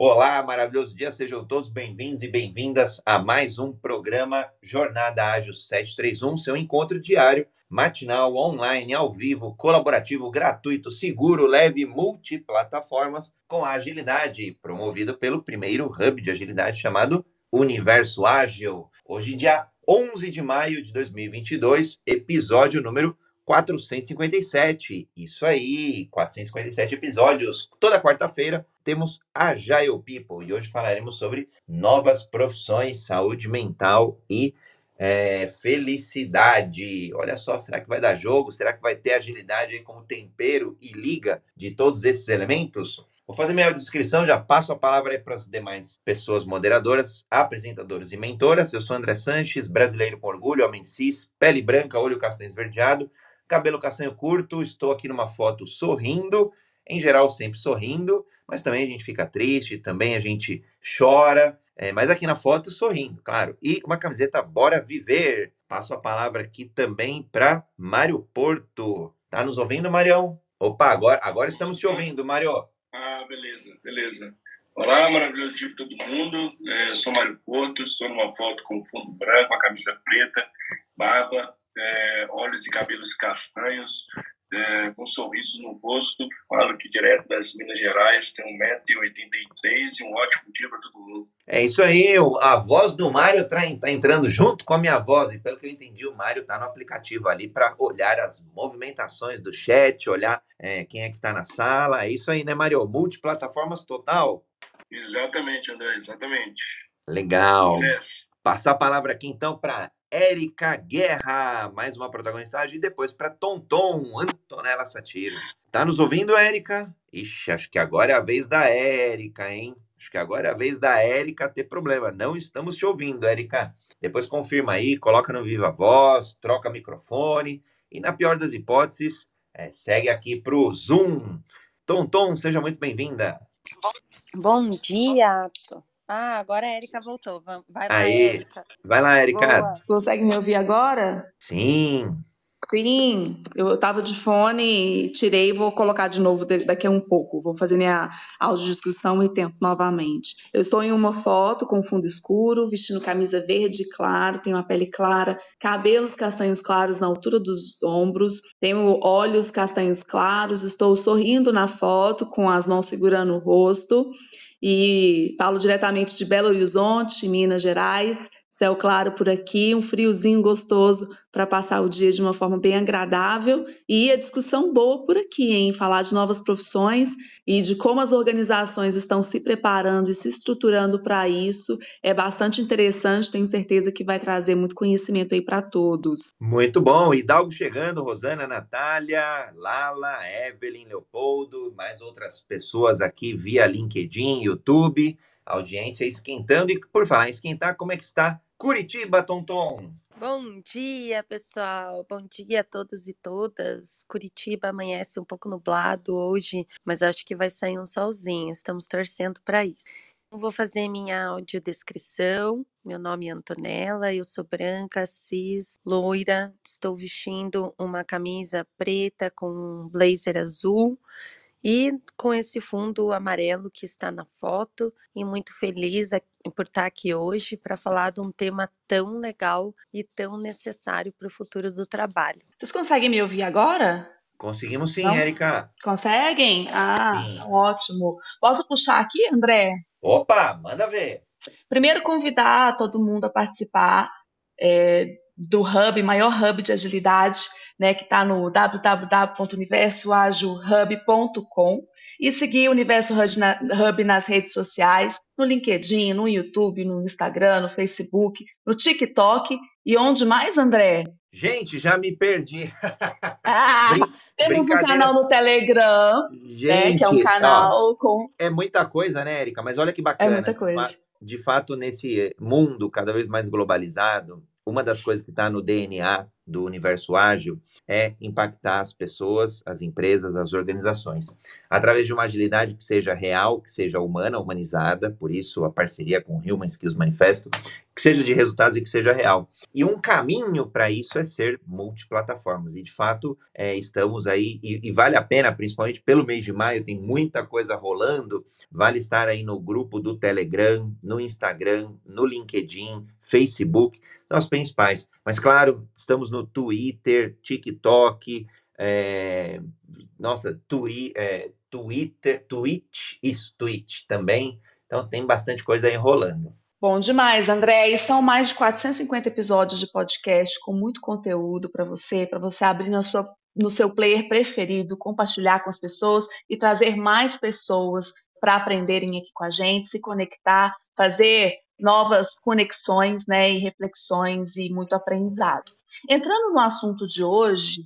Olá, maravilhoso dia, sejam todos bem-vindos e bem-vindas a mais um programa Jornada Ágil 731, seu encontro diário, matinal, online, ao vivo, colaborativo, gratuito, seguro, leve, multiplataformas, com agilidade, promovido pelo primeiro hub de agilidade chamado Universo Ágil. Hoje, dia 11 de maio de 2022, episódio número 457. Isso aí, 457 episódios. Toda quarta-feira temos a Agile People e hoje falaremos sobre novas profissões, saúde mental e é, felicidade. Olha só, será que vai dar jogo? Será que vai ter agilidade aí como tempero e liga de todos esses elementos? Vou fazer minha descrição, já passo a palavra para as demais pessoas moderadoras, apresentadoras e mentoras. Eu sou André Sanches, brasileiro com orgulho, homem cis, pele branca, olho castanho esverdeado, cabelo castanho curto, estou aqui numa foto sorrindo, em geral sempre sorrindo, mas também a gente fica triste, também a gente chora, é, mas aqui na foto sorrindo, claro. E uma camiseta Bora Viver. Passo a palavra aqui também para Mário Porto. Tá nos ouvindo, Marião? Opa, agora, agora estamos te ouvindo, Mário. Ah, beleza, beleza. Olá, maravilhoso dia para todo mundo. É, sou Mário Porto, estou numa foto com fundo branco, a camisa preta, barba, é, olhos e cabelos castanhos, é, com um sorriso no rosto. Falo aqui direto das Minas Gerais, tenho 1,83m e um ótimo dia para todo mundo. É isso aí, a voz do Mário está tá entrando junto com a minha voz, e pelo que eu entendi, o Mário está no aplicativo ali para olhar as movimentações do chat, olhar é, quem é que está na sala. É isso aí, né, Mário? Multiplataformas total. Exatamente, André, exatamente. Legal. Passar a palavra aqui então para Érica Guerra, mais uma protagonista, e depois para Tonton, Antonella Satiro. Tá nos ouvindo, Érica? Ixi, acho que agora é a vez da Érica, hein? Acho que agora é a vez da Érica ter problema. Não estamos te ouvindo, Érica. Depois confirma aí, coloca no Viva Voz, troca microfone e, na pior das hipóteses, é, segue aqui pro Zoom. Tonton, seja muito bem-vinda. Bom dia, ah, agora a Erika voltou. Vai lá, Aí, Erika. Vai lá, Erika. Você consegue me ouvir agora? Sim. Sim, eu estava de fone, tirei e vou colocar de novo daqui a um pouco. Vou fazer minha audiodescrição e tento novamente. Eu estou em uma foto com fundo escuro, vestindo camisa verde claro, tenho uma pele clara, cabelos castanhos claros na altura dos ombros, tenho olhos castanhos claros, estou sorrindo na foto com as mãos segurando o rosto e falo diretamente de Belo Horizonte, Minas Gerais. Céu claro por aqui, um friozinho gostoso para passar o dia de uma forma bem agradável e a discussão boa por aqui, em falar de novas profissões e de como as organizações estão se preparando e se estruturando para isso. É bastante interessante, tenho certeza que vai trazer muito conhecimento aí para todos. Muito bom. Hidalgo chegando, Rosana, Natália, Lala, Evelyn, Leopoldo, mais outras pessoas aqui via LinkedIn, YouTube, audiência esquentando. E por falar em esquentar, como é que está Curitiba, Tonton? Bom dia, pessoal. Bom dia a todos e todas. Curitiba amanhece um pouco nublado hoje, mas acho que vai sair um solzinho. Estamos torcendo para isso. Vou fazer minha audiodescrição. Meu nome é Antonella, eu sou branca, cis, loira. Estou vestindo uma camisa preta com um blazer azul e com esse fundo amarelo que está na foto, e muito feliz por estar aqui hoje para falar de um tema tão legal e tão necessário para o futuro do trabalho. Vocês conseguem me ouvir agora? Conseguimos sim? Érica. Conseguem? Ah, sim. ótimo. Posso puxar aqui, André? Opa, manda ver. Primeiro, convidar todo mundo a participar é, do Hub, maior hub de agilidade né, que está no www.universoagilhub.com e seguir o Universo Hub nas redes sociais, no LinkedIn, no YouTube, no Instagram, no Facebook, no TikTok e onde mais, André? Gente, já me perdi. Ah, temos um canal no Telegram, Gente, né, que é um canal ó, com... É muita coisa, né, Erika? Mas olha que bacana. É muita coisa. De fato, nesse mundo cada vez mais globalizado, uma das coisas que está no DNA do universo ágil é impactar as pessoas, as empresas, as organizações, através de uma agilidade que seja real, que seja humana, humanizada, por isso a parceria com o Human Skills Manifesto, que seja de resultados e que seja real. E um caminho para isso é ser multiplataformas. E de fato, é, estamos aí, e, e, vale a pena, principalmente pelo mês de maio, tem muita coisa rolando. Vale estar aí no grupo do Telegram, no Instagram, no LinkedIn, Facebook, são as principais. Mas claro, estamos no Twitter, TikTok, é, nossa, twi, é, Twitter, Twitch, isso, Twitch também. Então tem bastante coisa aí rolando. Bom demais, André. E são mais de 450 episódios de podcast com muito conteúdo para você, para você abrir na sua, no seu player preferido, compartilhar com as pessoas e trazer mais pessoas para aprenderem aqui com a gente, se conectar, fazer novas conexões né, e reflexões e muito aprendizado. Entrando no assunto de hoje,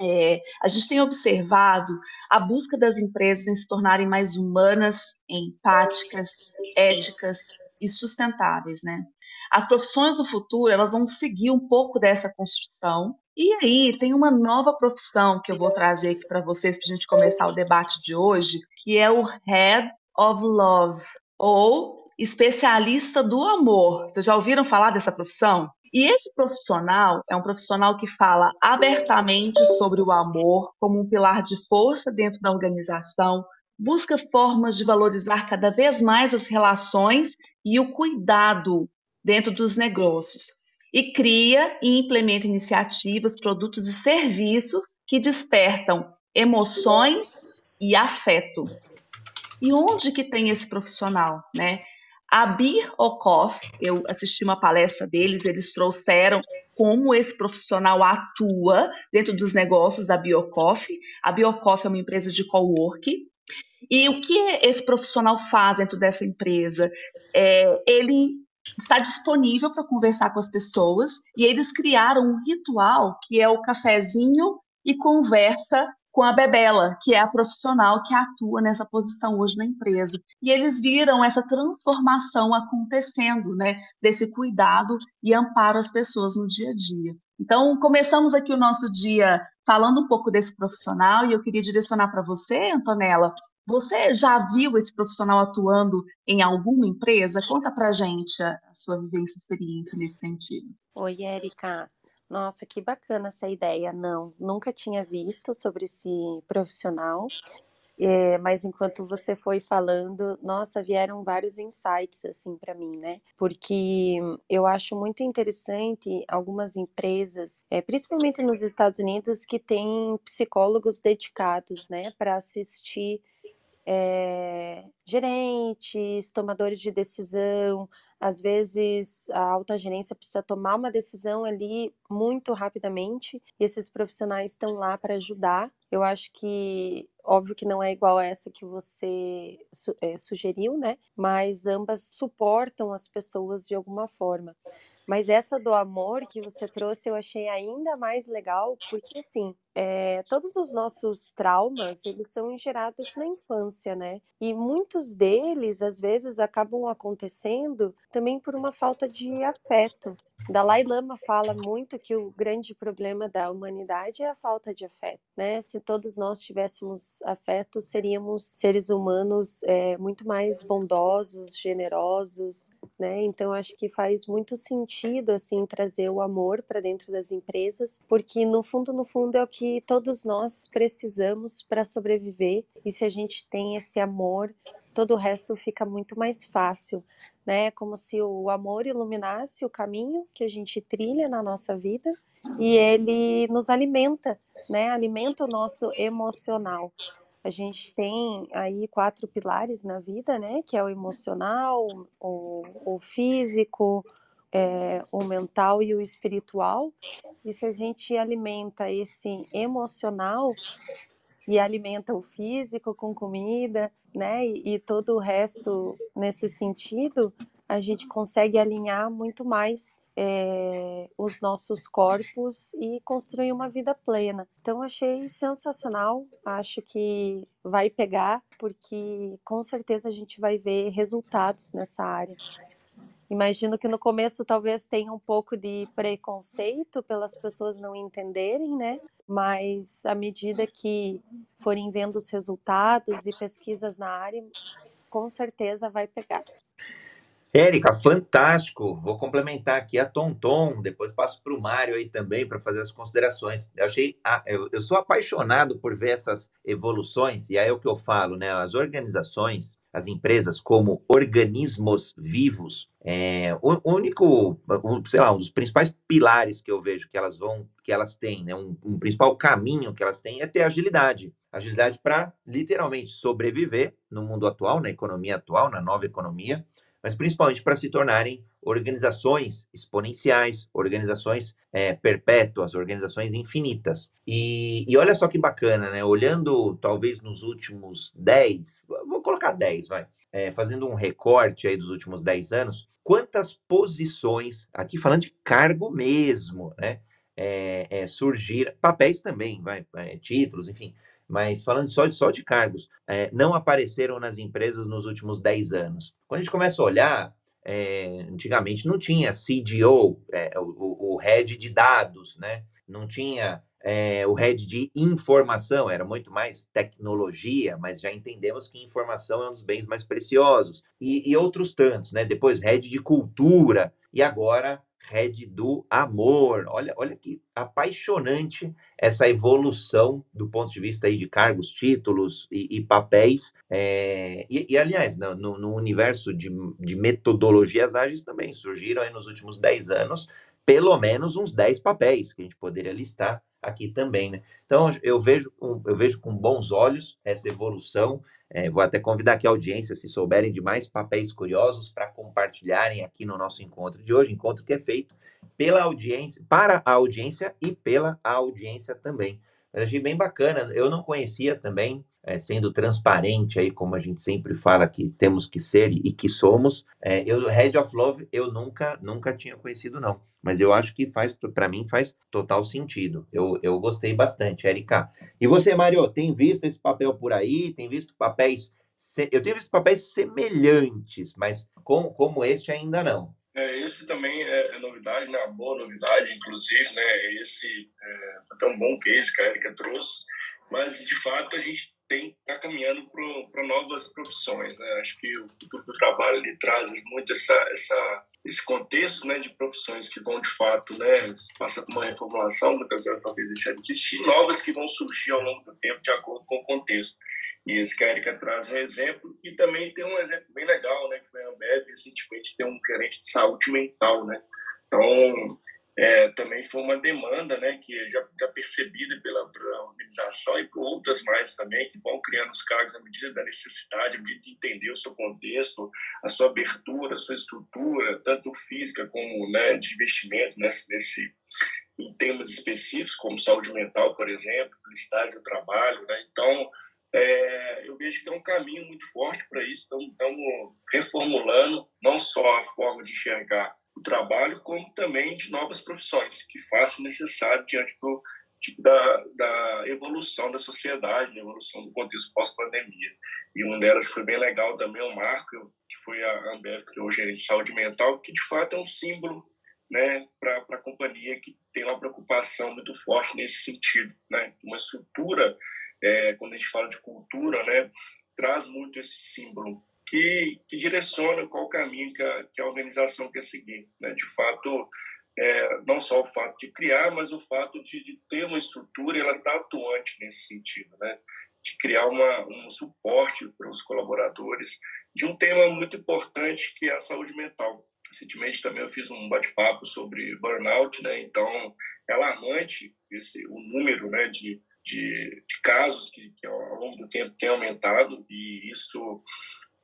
é, a gente tem observado a busca das empresas em se tornarem mais humanas, empáticas, éticas e sustentáveis, né? As profissões do futuro, elas vão seguir um pouco dessa construção. E aí, tem uma nova profissão que eu vou trazer aqui para vocês para a gente começar o debate de hoje, que é o Head of Love, ou especialista do amor. Vocês já ouviram falar dessa profissão? E esse profissional é um profissional que fala abertamente sobre o amor como um pilar de força dentro da organização, busca formas de valorizar cada vez mais as relações e o cuidado dentro dos negócios. E cria e implementa iniciativas, produtos e serviços que despertam emoções e afeto. E onde que tem esse profissional, né? A Bir Okoff, eu assisti uma palestra deles, eles trouxeram como esse profissional atua dentro dos negócios da Biocoff. A Biocoff é uma empresa de coworking e o que esse profissional faz dentro dessa empresa? É, ele está disponível para conversar com as pessoas e eles criaram um ritual que é o cafezinho e conversa com a Bebela, que é a profissional que atua nessa posição hoje na empresa. E eles viram essa transformação acontecendo, né, desse cuidado e amparo às pessoas no dia a dia. Então, começamos aqui o nosso dia falando um pouco desse profissional e eu queria direcionar para você, Antonella. Você já viu esse profissional atuando em alguma empresa? Conta para gente a sua vivência, experiência nesse sentido. Oi, Érica. Nossa, que bacana essa ideia. Não, nunca tinha visto sobre esse profissional. É, mas enquanto você foi falando, nossa, vieram vários insights assim para mim, né? Porque eu acho muito interessante algumas empresas, é, principalmente nos Estados Unidos, que têm psicólogos dedicados, né, para assistir é, gerentes, tomadores de decisão, às vezes a alta gerência precisa tomar uma decisão ali muito rapidamente e esses profissionais estão lá para ajudar. Eu acho que, óbvio que não é igual a essa que você é, sugeriu, né? Mas ambas suportam as pessoas de alguma forma. Mas essa do amor que você trouxe eu achei ainda mais legal, porque assim, é, todos os nossos traumas, eles são gerados na infância, né? E muitos deles, às vezes, acabam acontecendo também por uma falta de afeto. Dalai Lama fala muito que o grande problema da humanidade é a falta de afeto, né? Se todos nós tivéssemos afeto, seríamos seres humanos é, muito mais bondosos, generosos, né? Então acho que faz muito sentido assim trazer o amor para dentro das empresas, porque no fundo, no fundo é o que todos nós precisamos para sobreviver. E se a gente tem esse amor, todo o resto fica muito mais fácil, né? Como se o amor iluminasse o caminho que a gente trilha na nossa vida e ele nos alimenta, né? Alimenta o nosso emocional. A gente tem aí quatro pilares na vida, né? Que é o emocional, o, o físico, é, o mental e o espiritual. E se a gente alimenta esse emocional, e alimenta o físico com comida, né? E, e, todo o resto nesse sentido, a gente consegue alinhar muito mais é, os nossos corpos e construir uma vida plena. Então, achei sensacional. Acho que vai pegar, porque com certeza a gente vai ver resultados nessa área. Imagino que no começo talvez tenha um pouco de preconceito pelas pessoas não entenderem, né? Mas à medida que forem vendo os resultados e pesquisas na área, com certeza vai pegar. Érica, fantástico. Vou complementar aqui a Tonton, depois passo para o Mário aí também para fazer as considerações. Eu achei, eu, eu, sou apaixonado por ver essas evoluções, e aí é o que eu falo, né? As organizações, as empresas como organismos vivos, é, o único, sei lá, um dos principais pilares que eu vejo que elas vão, que elas têm, né? Um, um principal caminho que elas têm é ter agilidade. Agilidade para literalmente sobreviver no mundo atual, na economia atual, na nova economia mas principalmente para se tornarem organizações exponenciais, organizações é, perpétuas, organizações infinitas. E, e, olha só que bacana, né? Olhando talvez nos últimos 10, vou colocar 10, vai, é, fazendo um recorte aí dos últimos 10 anos, quantas posições, aqui falando de cargo mesmo, né? É, é, surgir, papéis também, vai, é, títulos, enfim, mas falando só, só de cargos, é, não apareceram nas empresas nos últimos 10 anos. Quando a gente começa a olhar, é, antigamente não tinha CDO, é, o, o head de dados, né? não tinha o head de informação, era muito mais tecnologia, mas já entendemos que informação é um dos bens mais preciosos. E, e outros tantos, né? Depois, head de cultura, e agora Red do Amor. Olha, olha que apaixonante essa evolução do ponto de vista aí de cargos, títulos e, e papéis. É, e, e, aliás, no, no universo de, de, metodologias ágeis também surgiram aí nos últimos 10 anos pelo menos uns 10 papéis que a gente poderia listar aqui também, né? Então, eu vejo, eu vejo com bons olhos essa evolução é, vou até convidar aqui a audiência, se souberem de mais papéis curiosos, para compartilharem aqui no nosso encontro de hoje, encontro que é feito pela audiência, para a audiência e pela audiência também. Mas achei bem bacana, eu não conhecia também é, sendo transparente aí, como a gente sempre fala que temos que ser e que somos. É, eu, Head of Love, eu nunca, nunca tinha conhecido, não. Mas eu acho que faz, para mim, faz total sentido. Eu, eu gostei bastante, Erika. E você, Mário, tem visto esse papel por aí? Tem visto papéis. Eu tenho visto papéis semelhantes, mas como, como este ainda não. É, esse também é, é novidade, né? Uma boa novidade, inclusive, né? Esse é, tão bom case que a Erika trouxe, mas de fato a gente tem está caminhando para novas profissões. Né? Acho que o futuro do trabalho ele traz muito essa, essa, esse contexto né, de profissões que vão, de fato, né, passa por uma reformulação, muitas vezes talvez deixar de existir, novas que vão surgir ao longo do tempo de acordo com o contexto. E esse que a Erika traz um exemplo, e também tem um exemplo bem legal, né, que foi a Ambev, recentemente tem um gerente de saúde mental, né? Então, é, também foi uma demanda né, que é já, já percebida pela, pela, organização e por outras mais também, que vão criando os cargos à medida da necessidade, à medida de entender o seu contexto, a sua abertura, a sua estrutura, tanto física como né, de investimento nesse, nesse, em temas específicos, como saúde mental, por exemplo, felicidade do trabalho. Né? Então, é, eu vejo que tem um caminho muito forte para isso, estamos reformulando não só a forma de enxergar o trabalho, como também de novas profissões, que façam necessário diante do tipo da, da evolução da sociedade, da evolução do contexto pós-pandemia. E uma delas foi bem legal também, o Marco, que foi a Amber, que criou o gerente de saúde mental, que de fato é um símbolo né, para a companhia que tem uma preocupação muito forte nesse sentido. Né? Uma estrutura, é, quando a gente fala de cultura, né, traz muito esse símbolo que, que direciona qual o caminho que a, que a organização quer seguir. Né? De fato, é, não só o fato de criar, mas o fato de, de ter uma estrutura e ela está atuante nesse sentido, né? de criar uma, um suporte para os colaboradores de um tema muito importante que é a saúde mental. Recentemente também eu fiz um bate-papo sobre burnout, né? então é alarmante esse, o número né, de, de, de casos que, que ao longo do tempo tem aumentado e isso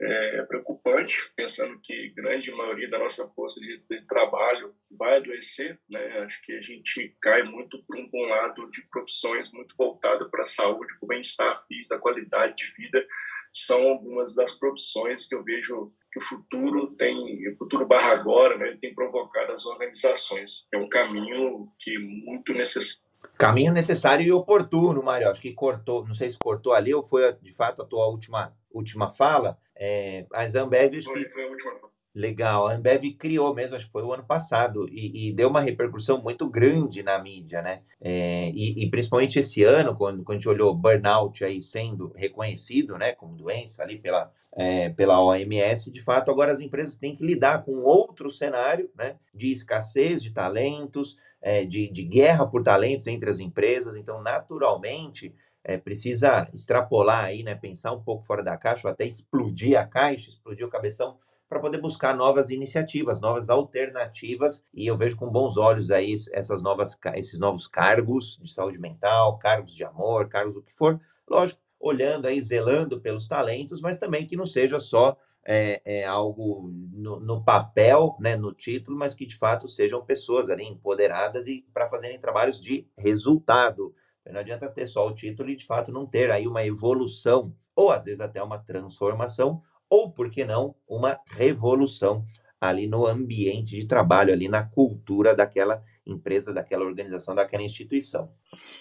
é preocupante, pensando que grande maioria da nossa força de, de trabalho vai adoecer, né? Acho que a gente cai muito para um, lado de profissões muito voltadas para a saúde, para o bem-estar físico, a qualidade de vida, são algumas das profissões que eu vejo que o futuro tem, o futuro barra agora, né, tem provocado as organizações. É um caminho que muito necessário. Caminho necessário e oportuno, Mário. Acho que cortou, não sei se cortou ali ou foi de fato a tua última última fala, é, a Zambev, foi, foi a última. Legal, a Ambev criou mesmo, acho que foi o ano passado, e, e deu uma repercussão muito grande na mídia, né? É, e, e, principalmente esse ano, quando, quando a gente olhou burnout aí sendo reconhecido, né, como doença ali pela, é, pela OMS, de fato, agora as empresas têm que lidar com outro cenário, né, de escassez de talentos, é, de, de guerra por talentos entre as empresas, então, naturalmente, é, precisa extrapolar aí, né, pensar um pouco fora da caixa, ou até explodir a caixa, explodir o cabeção, para poder buscar novas iniciativas, novas alternativas, e eu vejo com bons olhos aí essas novas, esses novos cargos de saúde mental, cargos de amor, cargos do que for, lógico, olhando aí, zelando pelos talentos, mas também que não seja só é, é algo no, no, papel, né, no título, mas que de fato sejam pessoas ali empoderadas e para fazerem trabalhos de resultado. Não adianta ter só o título e de fato não ter aí uma evolução ou às vezes até uma transformação ou, por que não, uma revolução ali no ambiente de trabalho, ali na cultura daquela empresa, daquela organização, daquela instituição.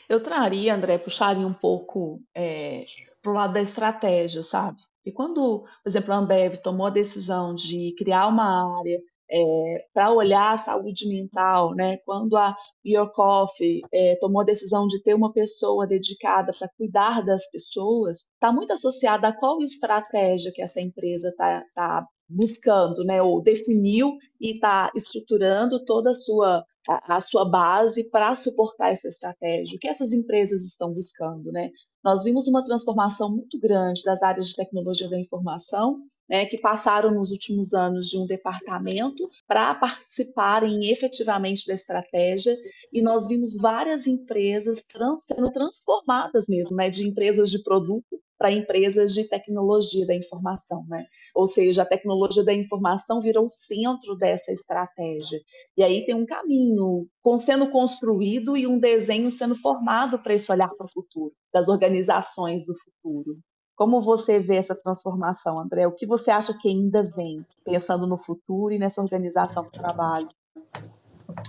Eu traria, André, puxaria um pouco é, para o lado da estratégia, sabe? E quando, por exemplo, a Ambev tomou a decisão de criar uma área é, para olhar a saúde mental, né? Quando a Your Coffee é, tomou a decisão de ter uma pessoa dedicada para cuidar das pessoas, está muito associada a qual estratégia que essa empresa está tá buscando, né? Ou definiu e está estruturando toda a sua a, a sua base para suportar essa estratégia. O que essas empresas estão buscando, né? Nós vimos uma transformação muito grande das áreas de tecnologia da informação, né, que passaram nos últimos anos de um departamento para participarem efetivamente da estratégia, e nós vimos várias empresas trans, sendo transformadas mesmo, né, de empresas de produto para empresas de tecnologia da informação, né? Ou seja, a tecnologia da informação virou o centro dessa estratégia. E aí tem um caminho sendo construído e um desenho sendo formado para esse olhar para o futuro, das organizações do futuro. Como você vê essa transformação, André? O que você acha que ainda vem, pensando no futuro e nessa organização do trabalho?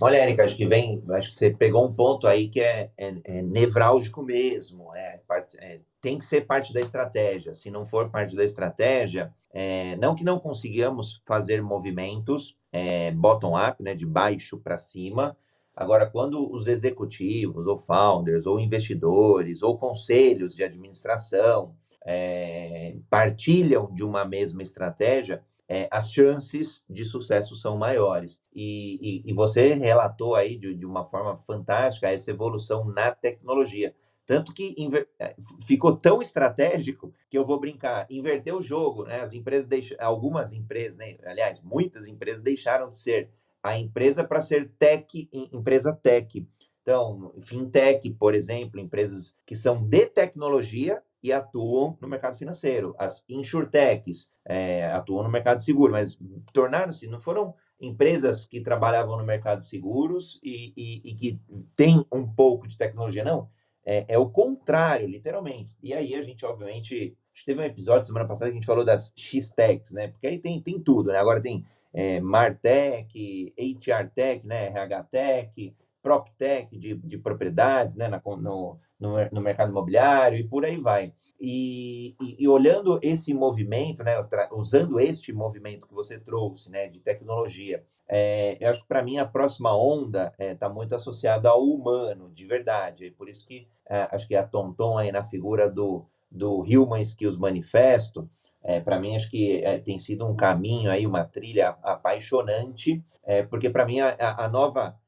Olha, Érica, acho que vem, acho que você pegou um ponto aí que é, é, é nevrálgico mesmo, é, é, tem que ser parte da estratégia. Se não for parte da estratégia, é, não que não consigamos fazer movimentos é, bottom-up, né, de baixo para cima. Agora, quando os executivos, ou founders, ou investidores, ou conselhos de administração é, partilham de uma mesma estratégia, é, as chances de sucesso são maiores. E, e, e você relatou aí de, de, uma forma fantástica essa evolução na tecnologia. Tanto que é, ficou tão estratégico que eu vou brincar, inverter o jogo, né? As empresas deixam, algumas empresas, né? aliás, muitas empresas deixaram de ser a empresa para ser tech, empresa tech. Então, fintech, por exemplo, empresas que são de tecnologia e atuam no mercado financeiro. As insurtechs é, atuam no mercado seguro, mas tornaram-se, não foram empresas que trabalhavam no mercado de seguros e, e, e que têm um pouco de tecnologia, não. É, é, o contrário, literalmente. E aí a gente, obviamente, que teve um episódio semana passada que a gente falou das X-Techs, né? Porque aí tem, tem tudo, né? Agora tem é, Martech, HR-Tech, né? RH-Tech, PropTech de, de propriedades, né? Na, no, no, no, mercado imobiliário e por aí vai. E, e, e olhando esse movimento, né, usando este movimento que você trouxe, né, de tecnologia, é, eu acho que para mim a próxima onda está é, tá muito associada ao humano, de verdade. E por isso que é, acho que a Tonton aí na figura do, do Human Skills Manifesto, é, para mim acho que é, tem sido um caminho aí, uma trilha apaixonante, é, porque para mim a, a, nova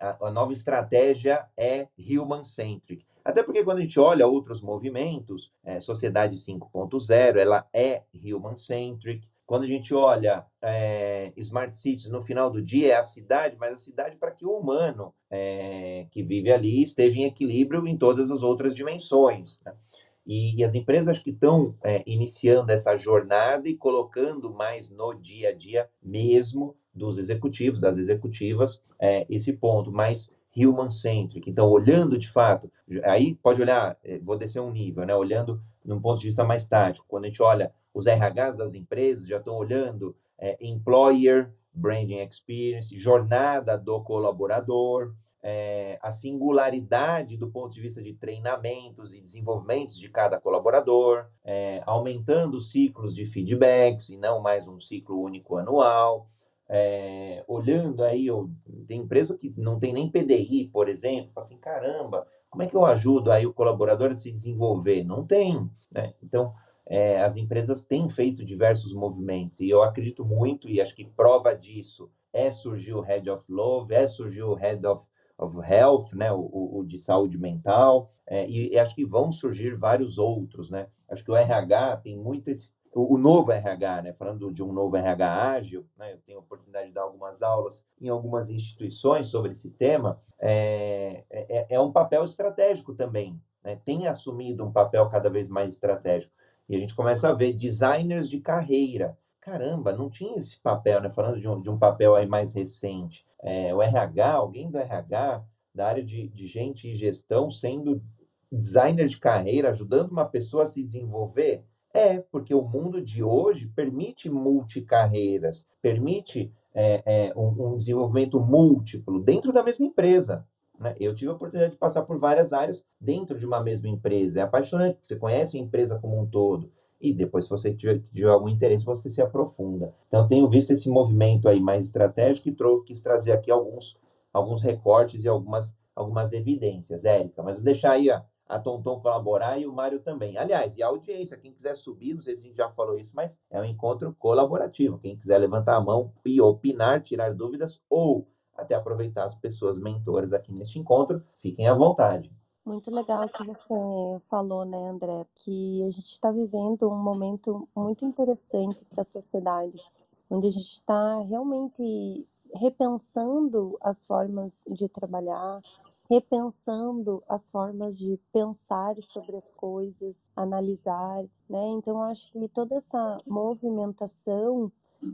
a, a nova estratégia é human centric. Até porque quando a gente olha outros movimentos, é, Sociedade 5.0, ela é human-centric. Quando a gente olha é, Smart Cities, no final do dia é a cidade, mas a cidade para que o humano é, que vive ali esteja em equilíbrio em todas as outras dimensões. Né? E, e, as empresas que estão é, iniciando essa jornada e colocando mais no dia a dia mesmo dos executivos, das executivas, é, esse ponto. Mas human-centric. Então, olhando de fato, aí pode olhar, vou descer um nível, né? Olhando num ponto de vista mais tático. Quando a gente olha os RHs das empresas, já estão olhando é, employer branding experience, jornada do colaborador, é, a singularidade do ponto de vista de treinamentos e desenvolvimentos de cada colaborador, é, aumentando os ciclos de feedbacks e não mais um ciclo único anual. É, olhando aí, eu, tem empresa que não tem nem PDI, por exemplo, fala assim, caramba, como é que eu ajudo aí o colaborador a se desenvolver? Não tem, né? Então, é, as empresas têm feito diversos movimentos e eu acredito muito e acho que prova disso é surgir o Head of Love, é surgir o Head of of Health, né, o, o de saúde mental, é, e, e, acho que vão surgir vários outros, né? Acho que o RH tem muito esse, o, o, novo RH, né? Falando de um novo RH ágil, né? Eu tenho a oportunidade de dar algumas aulas em algumas instituições sobre esse tema. É, é, é um papel estratégico também, né? Tem assumido um papel cada vez mais estratégico. E a gente começa a ver designers de carreira. Caramba, não tinha esse papel, né? Falando de um, de um papel aí mais recente é, o RH, alguém do RH, da área de, de gente e gestão, sendo designer de carreira, ajudando uma pessoa a se desenvolver? É, porque o mundo de hoje permite multicarreiras, permite é, é, um, um, desenvolvimento múltiplo dentro da mesma empresa. Né? Eu tive a oportunidade de passar por várias áreas dentro de uma mesma empresa. É apaixonante, você conhece a empresa como um todo e depois, se você tiver, tiver, algum interesse, você se aprofunda. Então, tenho visto esse movimento aí mais estratégico e trou quis trazer aqui alguns, alguns recortes e algumas, algumas evidências, Érica. Mas vou deixar aí a, a Tonton colaborar e o Mário também. Aliás, e a audiência, quem quiser subir, não sei se a gente já falou isso, mas é um encontro colaborativo. Quem quiser levantar a mão e opinar, tirar dúvidas ou até aproveitar as pessoas mentoras aqui neste encontro, fiquem à vontade. Muito legal que você falou, né, André, que a gente está vivendo um momento muito interessante para a sociedade, onde a gente está realmente repensando as formas de trabalhar, repensando as formas de pensar sobre as coisas, analisar, né? Então acho que toda essa movimentação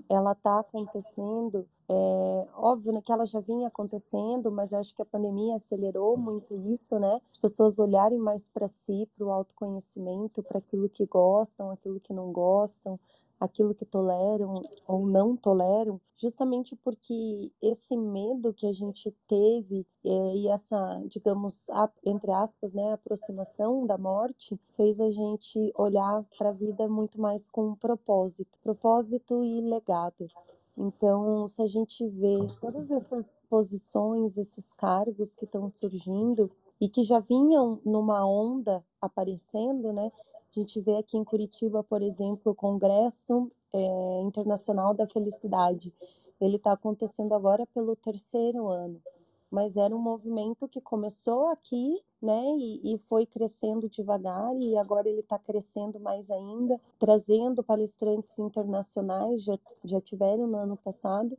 ela está acontecendo é óbvio né, que ela já vinha acontecendo, mas eu acho que a pandemia acelerou muito isso, né? As pessoas olharem mais para si, para o autoconhecimento, para aquilo que gostam, aquilo que não gostam, aquilo que toleram ou não toleram, justamente porque esse medo que a gente teve é, e essa, digamos, a, entre aspas, né, aproximação da morte, fez a gente olhar para a vida muito mais com um propósito, propósito e legado. Então, se a gente vê todas essas posições, esses cargos que estão surgindo e que já vinham numa onda aparecendo, né? A gente vê aqui em Curitiba, por exemplo, o Congresso é, Internacional da Felicidade. Ele está acontecendo agora pelo terceiro ano mas era um movimento que começou aqui, né, e, e foi crescendo devagar, e agora ele está crescendo mais ainda, trazendo palestrantes internacionais, já, já tiveram no ano passado,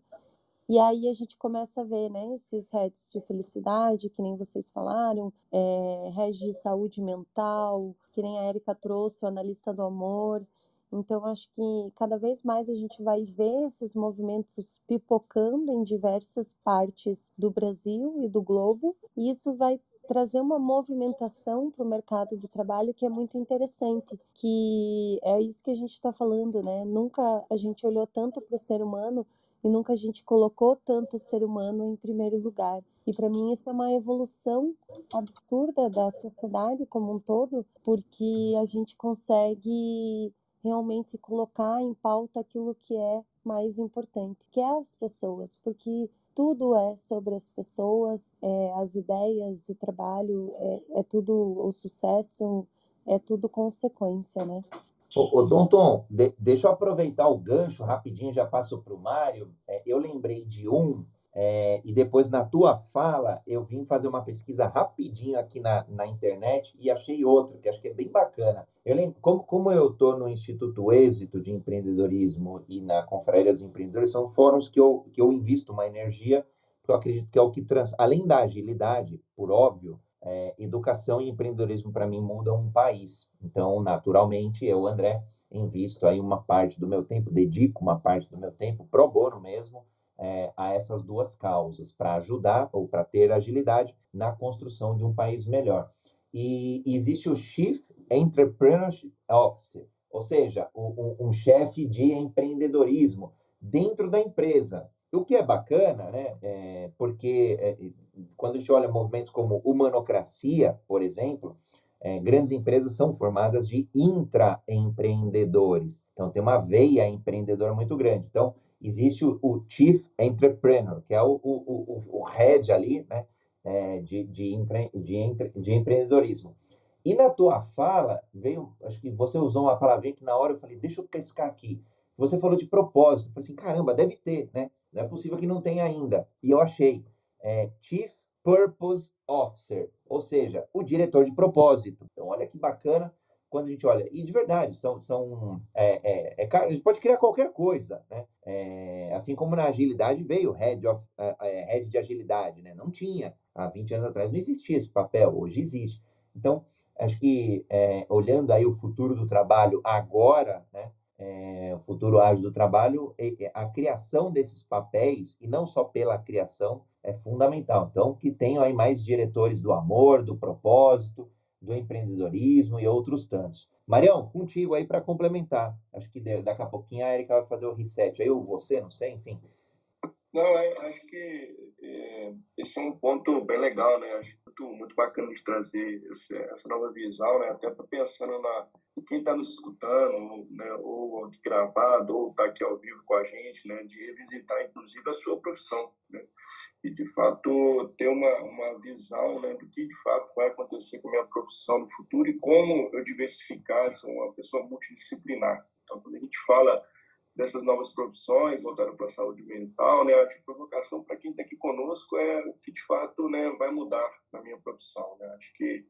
e aí a gente começa a ver, né, esses heads de felicidade, que nem vocês falaram, é, heads de saúde mental, que nem a Erika trouxe, o analista do amor, então, acho que cada vez mais a gente vai ver esses movimentos pipocando em diversas partes do Brasil e do globo, e isso vai trazer uma movimentação para o mercado de trabalho que é muito interessante, que é isso que a gente está falando, né? Nunca a gente olhou tanto para o ser humano e nunca a gente colocou tanto o ser humano em primeiro lugar. E para mim isso é uma evolução absurda da sociedade como um todo, porque a gente consegue realmente colocar em pauta aquilo que é mais importante, que é as pessoas, porque tudo é sobre as pessoas, é, as ideias, o trabalho, é, é, tudo o sucesso, é tudo consequência, né? Ô, ô Tom Tom, de, deixa eu aproveitar o gancho rapidinho, já passo para o Mário. É, eu lembrei de um é, e depois, na tua fala, eu vim fazer uma pesquisa rapidinho aqui na, na internet e achei outro, que acho que é bem bacana. Eu lembro, como, como eu estou no Instituto Êxito de Empreendedorismo e na Confraria dos Empreendedores, são fóruns que eu, que eu invisto uma energia, que eu acredito que é o que trans... Além da agilidade, por óbvio, é, educação e empreendedorismo para mim mudam um país. Então, naturalmente, eu, André, invisto aí uma parte do meu tempo, dedico uma parte do meu tempo, pro bono mesmo, é, a essas duas causas, para ajudar ou para ter agilidade na construção de um país melhor. E existe o Chief Entrepreneurship Officer, ou seja, um, um chefe de empreendedorismo dentro da empresa. O que é bacana, né? É, porque é, quando a gente olha movimentos como humanocracia, por exemplo, é, grandes empresas são formadas de intraempreendedores. Então, tem uma veia empreendedora muito grande. Então, existe o, o Chief Entrepreneur, que é o, o, o, o head ali, né? É, de, de, de, de empreendedorismo. E na tua fala, veio, acho que você usou uma palavrinha que na hora eu falei, deixa eu pescar aqui. Você falou de propósito. Eu falei assim, caramba, deve ter, né? Não é possível que não tenha ainda. E eu achei. É, Chief Purpose Officer, ou seja, o diretor de propósito. Então, olha que bacana quando a gente olha. E de verdade, são. são é, é, é a gente pode criar qualquer coisa, né? É, assim como na agilidade veio head, of, é, head de agilidade, né? Não tinha. Há 20 anos atrás não existia esse papel, hoje existe. Então, acho que é, olhando aí o futuro do trabalho agora, né, é, o futuro ágil do trabalho, a criação desses papéis, e não só pela criação, é fundamental. Então, que tenham aí mais diretores do amor, do propósito, do empreendedorismo e outros tantos. Marião, contigo aí para complementar. Acho que daqui a pouquinho a Erika vai fazer o reset aí, ou você, não sei, enfim. Não, é, acho que é, esse é um ponto bem legal, né? Acho muito, muito bacana de trazer esse, essa nova visão, né? Até pensando na quem está nos escutando, né? Ou gravado, ou está aqui ao vivo com a gente, né? De revisitar, inclusive, a sua profissão, né? E, de fato, ter uma, uma visão né, do que, de fato, vai acontecer com a minha profissão no futuro e como eu diversificar, sou uma pessoa multidisciplinar. Então, quando a gente fala dessas novas profissões voltadas para a saúde mental, né? Acho que a provocação para quem está aqui conosco é o que de fato, né, vai mudar na minha profissão, né? Acho que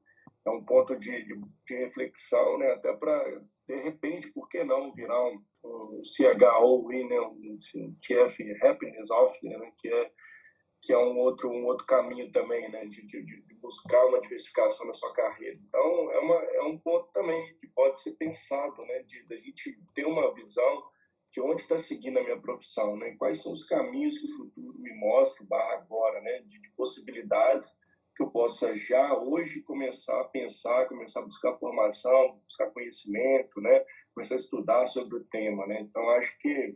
é um ponto de, de, de reflexão, né? Até para de repente, por que não virar um, um CHO, né? um TF Happiness Officer, né? Que é que é um outro um outro caminho também, né? De, de, de buscar uma diversificação na sua carreira. Então é uma é um ponto também que pode ser pensado, né? De da gente ter uma visão de onde está seguindo a minha profissão, né? Quais são os caminhos que o futuro me mostra, agora, né? De, de, possibilidades que eu possa já hoje começar a pensar, começar a buscar formação, buscar conhecimento, né? Começar a estudar sobre o tema, né? Então acho que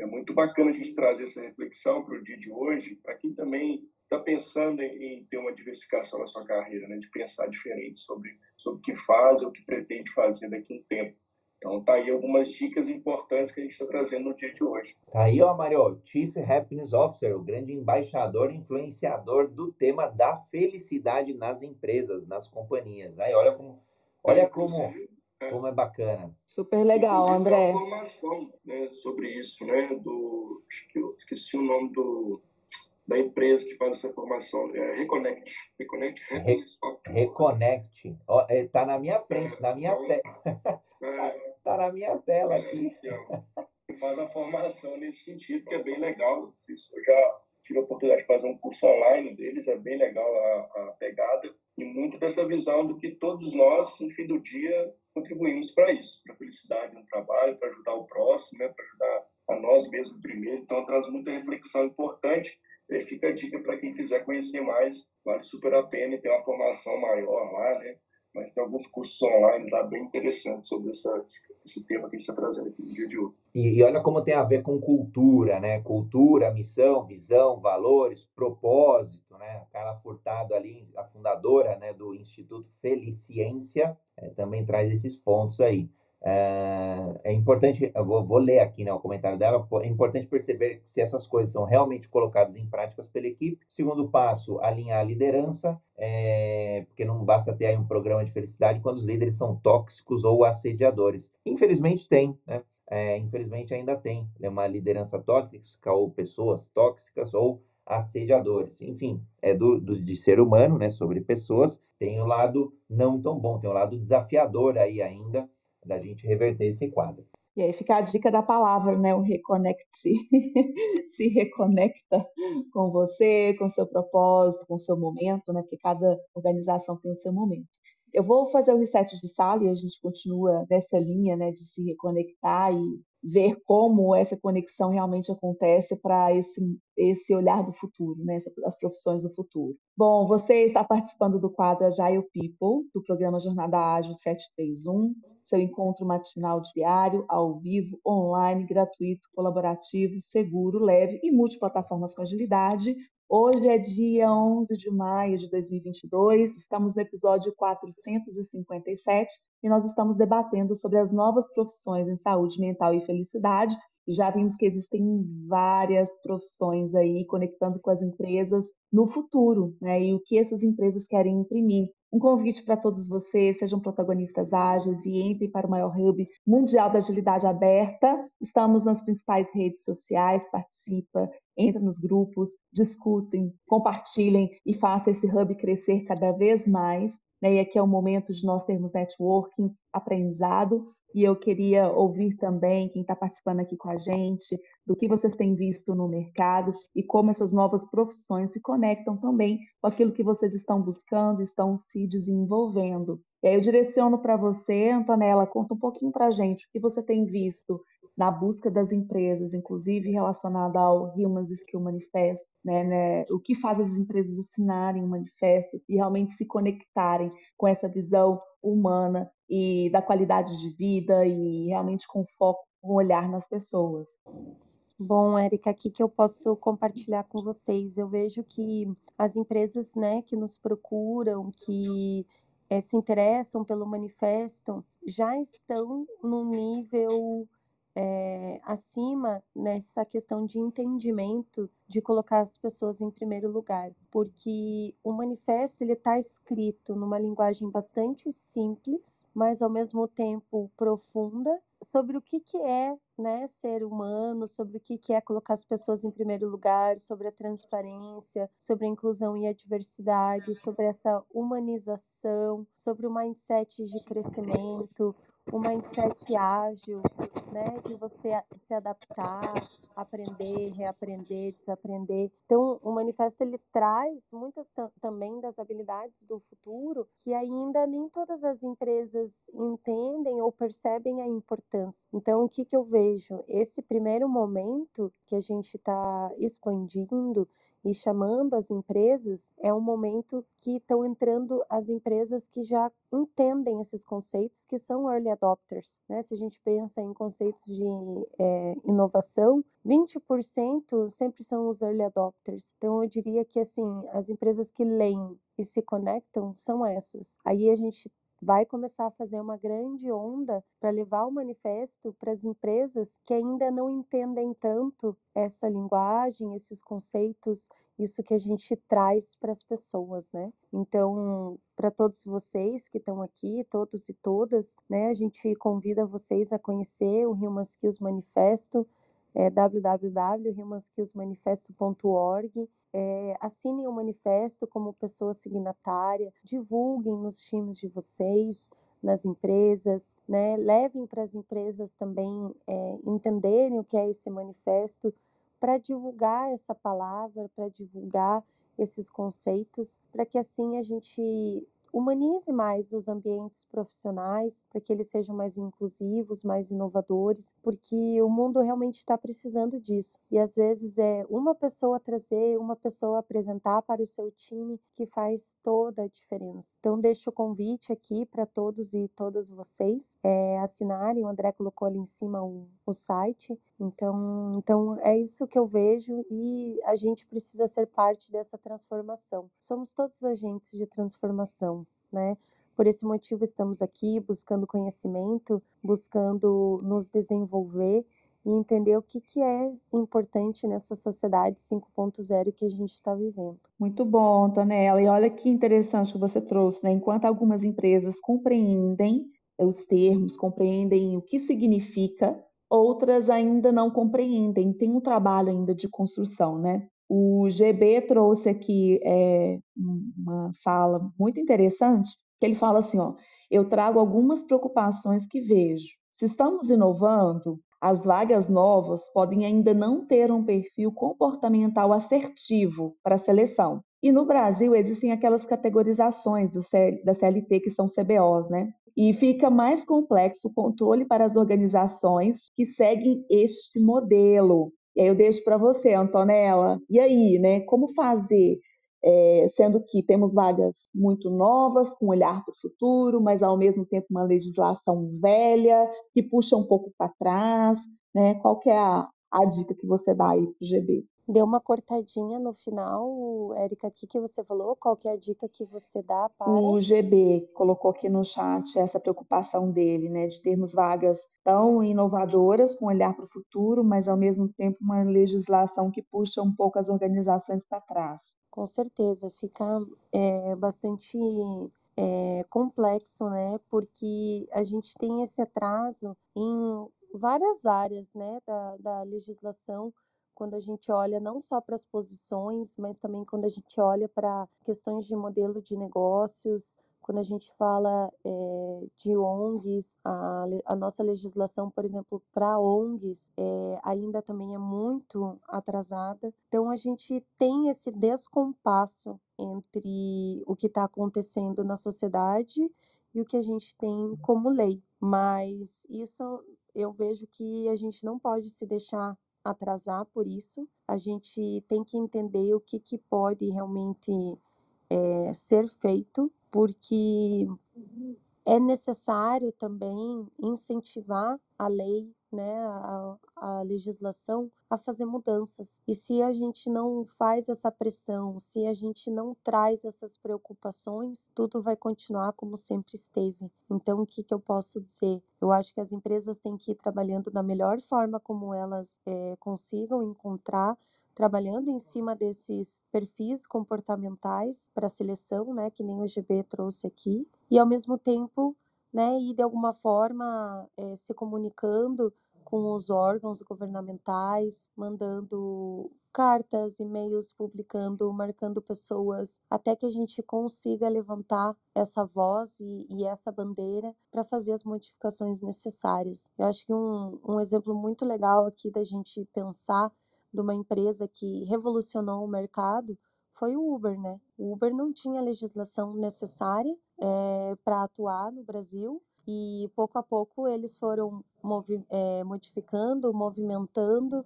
é muito bacana a gente trazer essa reflexão para o dia de hoje, para quem também está pensando em, ter uma diversificação na sua carreira, né? De pensar diferente sobre sobre o que faz ou o que pretende fazer daqui a um tempo. Então, tá aí algumas dicas importantes que a gente está trazendo no dia de hoje. Tá aí, ó, Mario, Chief Happiness Officer, o grande embaixador, influenciador do tema da felicidade nas empresas, nas companhias. Aí, olha como, olha como, é. Como é bacana. Super legal, André. Tem informação né, sobre isso, né? Do, acho que eu esqueci o nome do, da empresa que faz essa formação, é Reconnect. Reconnect Re, Reconnect. Ó, é, tá na minha frente, é, na minha então, tela. É, Está na minha tela aqui. Faz a formação nesse sentido, que é bem legal. Eu já tive a oportunidade de fazer um curso online deles, é bem legal a, a pegada. E muito dessa visão do que todos nós, no fim do dia, contribuímos para isso, para a felicidade no trabalho, para ajudar o próximo, né, para ajudar a nós mesmos primeiro. Então, traz muita reflexão importante. E fica a dica para quem quiser conhecer mais, vale super a pena e tem uma formação maior lá, né? Mas tem alguns cursos online lá bem interessantes sobre essa, esse tema que a gente está trazendo aqui no dia de hoje. E, e, olha como tem a ver com cultura, né? Cultura, missão, visão, valores, propósito, né? A Carla Furtado ali, a fundadora né, do Instituto Feliciência, é, também traz esses pontos aí. É, é importante, eu vou, vou, ler aqui né, o comentário dela, é importante perceber se essas coisas são realmente colocadas em práticas pela equipe. Segundo passo, alinhar a liderança, é, porque não basta ter aí um programa de felicidade quando os líderes são tóxicos ou assediadores. Infelizmente tem, né? É, infelizmente ainda tem né, uma liderança tóxica ou pessoas tóxicas ou assediadores. Enfim, é do, do, de ser humano, né, sobre pessoas, tem o lado não tão bom, tem o lado desafiador aí ainda, da gente reverter esse quadro. E aí fica a dica da palavra, né? O reconnect-se. se reconecta com você, com seu propósito, com seu momento, né? Porque cada organização tem o seu momento. Eu vou fazer o reset de sala e a gente continua nessa linha, né? De se reconectar e ver como essa conexão realmente acontece para esse, esse olhar do futuro, né? as profissões do futuro. Bom, você está participando do quadro Agile People, do programa Jornada Ágil 731. Seu encontro matinal diário, ao vivo, online, gratuito, colaborativo, seguro, leve e multiplataformas com agilidade. Hoje é dia 11 de maio de 2022, estamos no episódio 457 e nós estamos debatendo sobre as novas profissões em saúde mental e felicidade já vimos que existem várias profissões aí conectando com as empresas no futuro, né? E o que essas empresas querem imprimir. Um convite para todos vocês, sejam protagonistas ágeis e entrem para o maior hub mundial da agilidade aberta. Estamos nas principais redes sociais, participa, entra nos grupos, discutem, compartilhem e faça esse hub crescer cada vez mais. Né? E aqui é o momento de nós termos networking, aprendizado, e eu queria ouvir também quem está participando aqui com a gente, do que vocês têm visto no mercado e como essas novas profissões se conectam também com aquilo que vocês estão buscando, estão se desenvolvendo. E aí eu direciono para você, Antonella, conta um pouquinho para a gente o que você tem visto na busca das empresas, inclusive relacionada ao Human Skill Manifesto, né, né, o que faz as empresas assinarem o um manifesto e realmente se conectarem com essa visão humana e da qualidade de vida e realmente com foco, com olhar nas pessoas. Bom, Érica, aqui que eu posso compartilhar com vocês. Eu vejo que as empresas né, que nos procuram, que é, se interessam pelo manifesto, já estão no nível é, acima nessa questão de entendimento de colocar as pessoas em primeiro lugar, porque o manifesto ele está escrito numa linguagem bastante simples, mas ao mesmo tempo profunda sobre o que, que é né, ser humano, sobre o que, que é colocar as pessoas em primeiro lugar, sobre a transparência, sobre a inclusão e a diversidade, sobre essa humanização, sobre o mindset de crescimento, o mindset ágil, né, de você se adaptar, aprender, reaprender, desaprender. Então, o manifesto ele traz muitas também das habilidades do futuro que ainda nem todas as empresas entendem ou percebem a importância. Então, o que, que eu vejo? Esse primeiro momento que a gente está expandindo e chamando as empresas, é um momento que estão entrando as empresas que já entendem esses conceitos, que são early adopters. Né? Se a gente pensa em conceitos de é, inovação, 20% sempre são os early adopters. Então, eu diria que assim, as empresas que leem e se conectam são essas. Aí a gente vai começar a fazer uma grande onda para levar o manifesto para as empresas que ainda não entendem tanto essa linguagem, esses conceitos, isso que a gente traz para as pessoas, né? Então, para todos vocês que estão aqui, todos e todas, né, a gente convida vocês a conhecer o Human Skills Manifesto, é www.humanskillsmanifesto.org é, assinem o manifesto como pessoa signatária, divulguem nos times de vocês, nas empresas, né? levem para as empresas também é, entenderem o que é esse manifesto, para divulgar essa palavra, para divulgar esses conceitos, para que assim a gente humanize mais os ambientes profissionais, para que eles sejam mais inclusivos, mais inovadores, porque o mundo realmente está precisando disso. E às vezes é uma pessoa trazer, uma pessoa apresentar para o seu time que faz toda a diferença. Então, deixo o convite aqui para todos e todas vocês é, assinarem. O André colocou ali em cima o, o site. Então, então, é isso que eu vejo e a gente precisa ser parte dessa transformação. Somos todos agentes de transformação né? Por esse motivo estamos aqui buscando conhecimento, buscando nos desenvolver e entender o que, que é importante nessa sociedade 5.0 que a gente está vivendo. Muito bom, Antonella. E olha que interessante que você trouxe, né? Enquanto algumas empresas compreendem os termos, compreendem o que significa, outras ainda não compreendem, tem um trabalho ainda de construção, né? O GB trouxe aqui é, uma fala muito interessante, que ele fala assim, ó, eu trago algumas preocupações que vejo. Se estamos inovando, as vagas novas podem ainda não ter um perfil comportamental assertivo para a seleção. E no Brasil existem aquelas categorizações da CLT que são CBOs, né? E fica mais complexo o controle para as organizações que seguem este modelo. E aí eu deixo para você, Antonella. E aí, né? Como fazer é, sendo que temos vagas muito novas, com olhar para o futuro, mas ao mesmo tempo uma legislação velha que puxa um pouco para trás. Né? Qual que é a, a dica que você dá aí para o GB? Deu uma cortadinha no final, Érica, o que, que você falou? Qual que é a dica que você dá para... O GB colocou aqui no chat essa preocupação dele, né, de termos vagas tão inovadoras, com olhar para o futuro, mas ao mesmo tempo uma legislação que puxa um pouco as organizações para trás. Com certeza, fica é, bastante é, complexo, né, porque a gente tem esse atraso em várias áreas, né, da, da legislação, quando a gente olha não só para as posições, mas também quando a gente olha para questões de modelo de negócios, quando a gente fala é, de ONGs, a, a, nossa legislação, por exemplo, para ONGs, é, ainda também é muito atrasada. Então, a gente tem esse descompasso entre o que está acontecendo na sociedade e o que a gente tem como lei. Mas isso eu vejo que a gente não pode se deixar atrasar por isso. A gente tem que entender o que, que pode realmente é, ser feito, porque é necessário também incentivar a lei né, a, a, legislação a fazer mudanças. E se a gente não faz essa pressão, se a gente não traz essas preocupações, tudo vai continuar como sempre esteve. Então, o que, que eu posso dizer? Eu acho que as empresas têm que ir trabalhando da melhor forma como elas é, consigam encontrar trabalhando em cima desses perfis comportamentais para seleção, né, que nem o GB trouxe aqui, e ao mesmo tempo né, e de alguma forma é, se comunicando com os órgãos governamentais, mandando cartas, e-mails, publicando, marcando pessoas, até que a gente consiga levantar essa voz e, e essa bandeira para fazer as modificações necessárias. Eu acho que um, um exemplo muito legal aqui da gente pensar de uma empresa que revolucionou o mercado foi o Uber, né? O Uber não tinha a legislação necessária é, para atuar no Brasil e pouco a pouco eles foram movi é, modificando, movimentando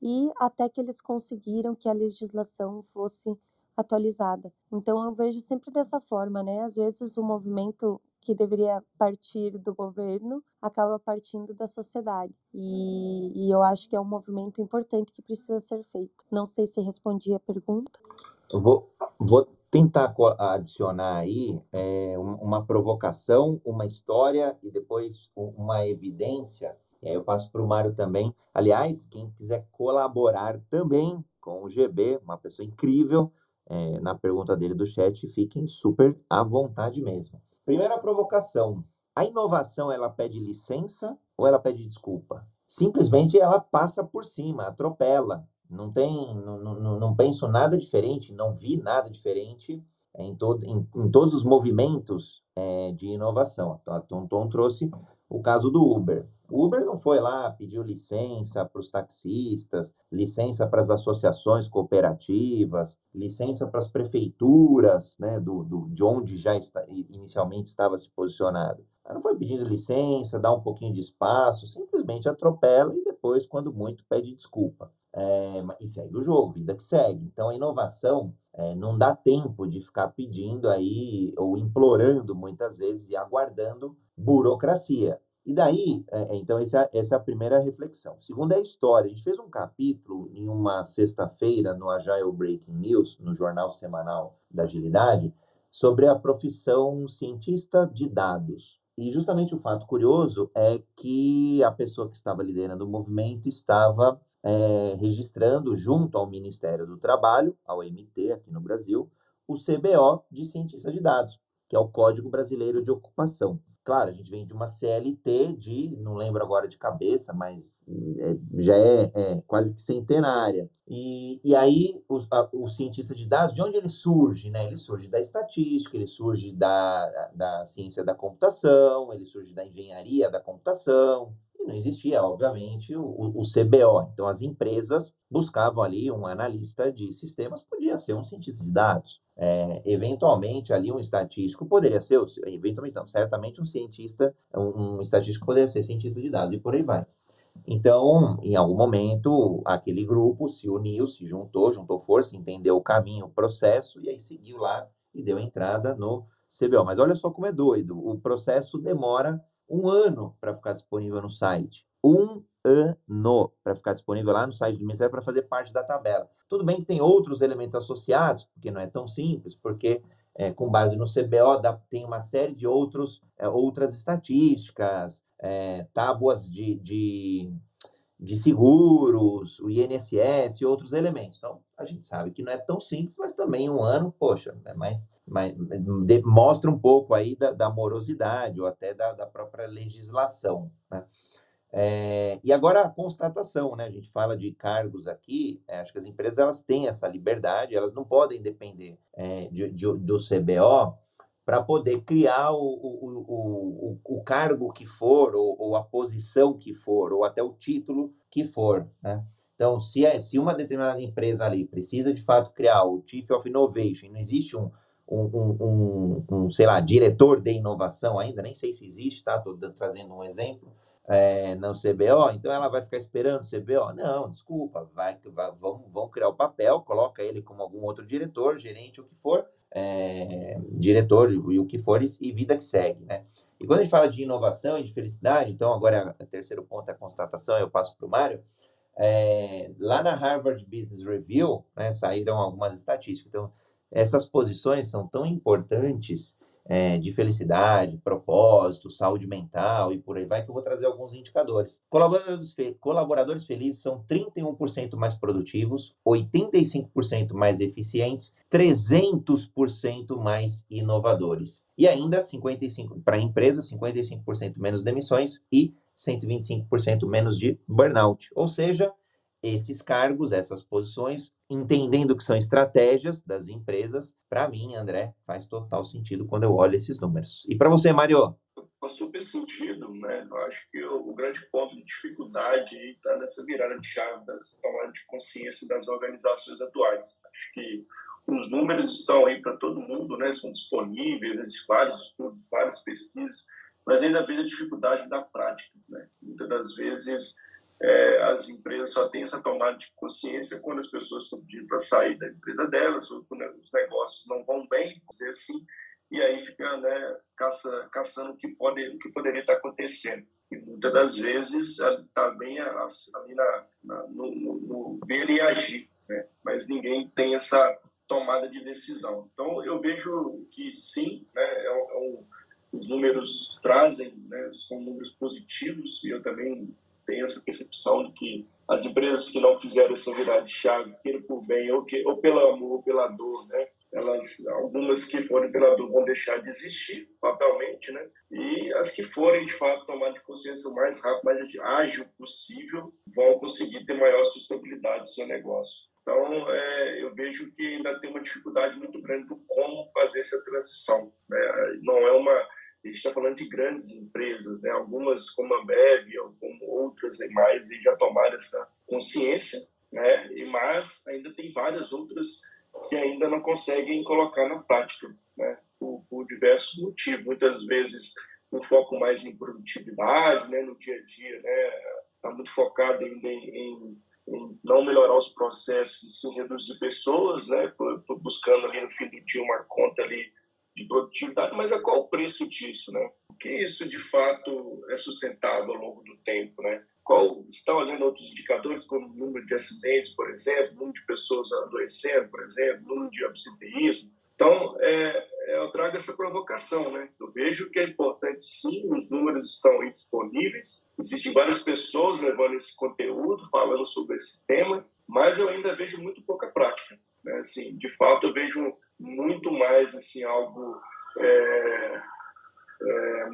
e até que eles conseguiram que a legislação fosse atualizada. Então eu vejo sempre dessa forma, né? Às vezes o movimento que deveria partir do governo acaba partindo da sociedade. E, e, eu acho que é um movimento importante que precisa ser feito. Não sei se respondi a pergunta. Vou, vou tentar adicionar aí é, uma provocação, uma história e depois uma evidência. E aí eu passo para o Mário também. Aliás, quem quiser colaborar também com o GB, uma pessoa incrível, é, na pergunta dele do chat, fiquem super à vontade mesmo. Primeira provocação: a inovação ela pede licença ou ela pede desculpa? Simplesmente ela passa por cima, atropela. Não tem, não, não, não penso nada diferente, não vi nada diferente em, todo, em, em todos os movimentos é, de inovação. A Tonton trouxe o caso do Uber. O Uber não foi lá, pediu licença para os taxistas, licença para as associações cooperativas, licença para as prefeituras, né, do, do, de onde já está, inicialmente estava se posicionado. Ela não foi pedindo licença, dá um pouquinho de espaço, simplesmente atropela e depois, quando muito, pede desculpa. É, e segue o jogo, vida que segue. Então, a inovação é, não dá tempo de ficar pedindo aí, ou implorando muitas vezes e aguardando burocracia. E daí, é, é então, essa, essa é a primeira reflexão. Segunda é a história. A gente fez um capítulo em uma sexta-feira no Agile Breaking News, no jornal semanal da Agilidade, sobre a profissão cientista de dados. E justamente o fato curioso é que a pessoa que estava liderando o movimento estava é, registrando junto ao Ministério do Trabalho, ao MT aqui no Brasil, o CBO de cientista de dados, que é o Código Brasileiro de Ocupação. Claro, a gente vem de uma CLT de, não lembro agora de cabeça, mas é, já é, é, quase que centenária. E, e aí, o, a, o, cientista de dados, de onde ele surge? Né? Ele surge da estatística, ele surge da, da ciência da computação, ele surge da engenharia da computação, e não existia, obviamente, o, o, CBO. Então, as empresas buscavam ali um analista de sistemas, podia ser um cientista de dados. É, eventualmente, ali um estatístico poderia ser, eventualmente não, certamente um cientista, um, um estatístico poderia ser cientista de dados, e por aí vai. Então, em algum momento, aquele grupo se uniu, se juntou, juntou força, entendeu o caminho, o processo, e aí seguiu lá e deu entrada no CBO. Mas olha só como é doido: o processo demora um ano para ficar disponível no site. Um ano para ficar disponível lá no site do Ministério para fazer parte da tabela. Tudo bem que tem outros elementos associados, porque não é tão simples, porque é, com base no CBO dá, tem uma série de outros, é, outras estatísticas, é, tábuas de, de, de, seguros, o INSS e outros elementos. Então, a gente sabe que não é tão simples, mas também um ano, poxa, é mais, mais, de, mostra um pouco aí da, da morosidade ou até da, da própria legislação. Né? É, e agora a constatação, né? A gente fala de cargos aqui, é, acho que as empresas elas têm essa liberdade, elas não podem depender é, de, de, do CBO para poder criar o, o, o, o, cargo que for, ou, ou, a posição que for, ou até o título que for, né? Então, se, é, se uma determinada empresa ali precisa de fato criar o Chief of Innovation, não existe um, um, um, um, sei lá, diretor de inovação ainda, nem sei se existe, tá? Estou trazendo um exemplo é, no CBO, então ela vai ficar esperando CBO? Não, desculpa, vai, vai, vão, vão criar o papel, coloca ele como algum outro diretor, gerente, o que for, é, diretor e o que for, e vida que segue, né? E quando a gente fala de inovação e de felicidade, então agora o terceiro ponto é a constatação, eu passo para o Mário, é, lá na Harvard Business Review, né, saíram algumas estatísticas, então essas posições são tão importantes é, de felicidade, propósito, saúde mental e por aí vai, que eu vou trazer alguns indicadores. Colaboradores, fe colaboradores felizes são 31% mais produtivos, 85% mais eficientes, 300% mais inovadores. E ainda 55 para a empresa, 55% menos demissões e 125% menos de burnout. Ou seja, esses cargos, essas posições, entendendo que são estratégias das empresas, para mim, André, faz total sentido quando eu olho esses números. E para você, Mário? Faz super sentido, né? Eu acho que o, grande ponto de dificuldade está nessa virada de chave das tomadas de consciência das organizações atuais. Acho que os números estão aí para todo mundo, né? São disponíveis, existem vários estudos, várias pesquisas, mas ainda vem a dificuldade da prática, né? Muitas das vezes é, as empresas só têm essa tomada de consciência quando as pessoas estão pedindo para sair da empresa delas, ou quando os negócios não vão bem, dizer assim, e aí fica né, caça, caçando o que, pode, o que poderia estar acontecendo. E muitas das vezes está bem ali na, na, no, no, no, ver e agir, né? mas ninguém tem essa tomada de decisão. Então, eu vejo que sim, né, é, é um, os números trazem, né, são números positivos, e eu também essa percepção de que as empresas que não fizeram essa virada de chave, queira por bem ou, que, ou pelo amor ou pela dor, né? Elas, algumas que forem pela dor vão deixar de existir fatalmente, né? E as que forem, de fato, tomar de consciência o mais rápido, mais ágil possível, vão conseguir ter maior sustentabilidade do seu negócio. Então, é, eu vejo que ainda tem uma dificuldade muito grande do como fazer essa transição. Né? Não é uma a gente está falando de grandes empresas, né? algumas como a Bev, como outras demais, e já tomaram essa consciência, né? e mas ainda tem várias outras que ainda não conseguem colocar na prática, né? por, por diversos motivos. Muitas vezes um foco mais em produtividade, né? no dia a dia, né? está muito focado ainda em, em, em, não melhorar os processos, sim reduzir pessoas, né? buscando ali no fim do dia uma conta ali de produtividade, mas a qual o preço disso, né? O que isso de fato é sustentável ao longo do tempo, né? Qual está olhando outros indicadores como o número de acidentes, por exemplo, número de pessoas adoecendo, por exemplo, número de absenteísmo. Então, é, é, eu trago essa provocação, né? Eu vejo que é importante, sim, os números estão aí disponíveis, existem várias pessoas levando esse conteúdo, falando sobre esse tema, mas eu ainda vejo muito pouca prática. Né? Assim, de fato, eu vejo muito mais assim algo é, é,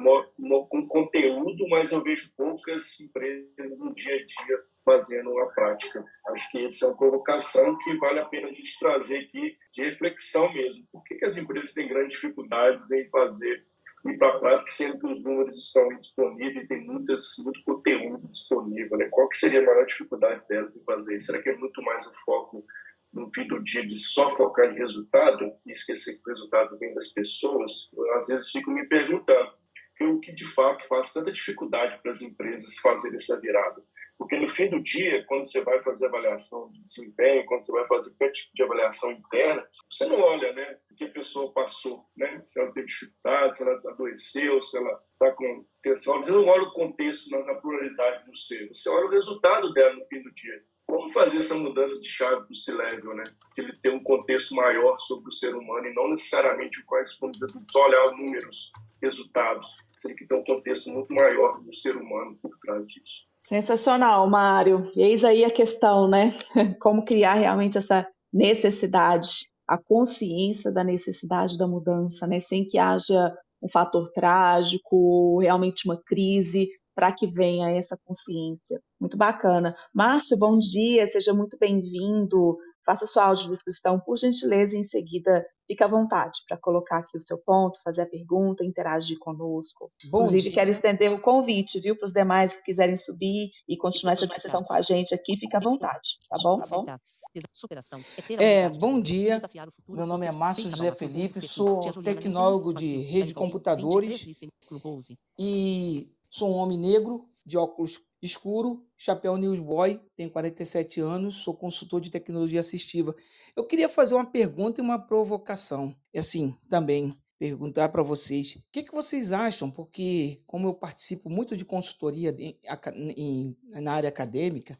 com conteúdo, mas eu vejo poucas empresas no dia a dia fazendo a prática. Acho que essa é uma provocação que vale a pena a gente trazer aqui de reflexão mesmo. Por que, que as empresas têm grandes dificuldades em fazer ir para a prática, sendo que os números estão disponíveis e tem muitas, muito conteúdo disponível? Né? Qual que seria a maior dificuldade delas em fazer? Será que é muito mais o foco no fim do dia de só focar em resultado e esquecer que o resultado vem das pessoas, eu às vezes fico me perguntando o que de fato faz tanta dificuldade para as empresas fazerem essa virada. Porque no fim do dia, quando você vai fazer avaliação de desempenho, quando você vai fazer qualquer tipo de avaliação interna, você não olha né, o que a pessoa passou, né? se ela teve dificuldade, se ela adoeceu, se ela está com tensão. Você não olha o contexto na pluralidade do ser, você olha o resultado dela no fim do dia como fazer essa mudança de chave para o C-Level, né? Que ele tem um contexto maior sobre o ser humano e não necessariamente o corresponde só olhar números, resultados. Seria que tem um contexto muito maior do ser humano por trás disso. Sensacional, Mário. Eis aí a questão, né? Como criar realmente essa necessidade, a consciência da necessidade da mudança, né? Sem que haja um fator trágico, realmente uma crise, para que venha essa consciência. Muito bacana. Márcio, bom dia, seja muito bem-vindo. Faça sua audiodescrição, por gentileza, e em seguida fique à vontade para colocar aqui o seu ponto, fazer a pergunta, interagir conosco. Bom Inclusive, dia. quero estender o convite, viu, para os demais que quiserem subir e continuar essa discussão com a gente aqui, fique à vontade, tá bom? Tá bom? Superação. É, bom dia. Meu nome é Márcio José Felipe, sou tecnólogo de rede de computadores e Sou um homem negro, de óculos escuro, chapéu newsboy, tenho 47 anos, sou consultor de tecnologia assistiva. Eu queria fazer uma pergunta e uma provocação. E assim, também perguntar para vocês, o que, que vocês acham? Porque como eu participo muito de consultoria em, em, na área acadêmica,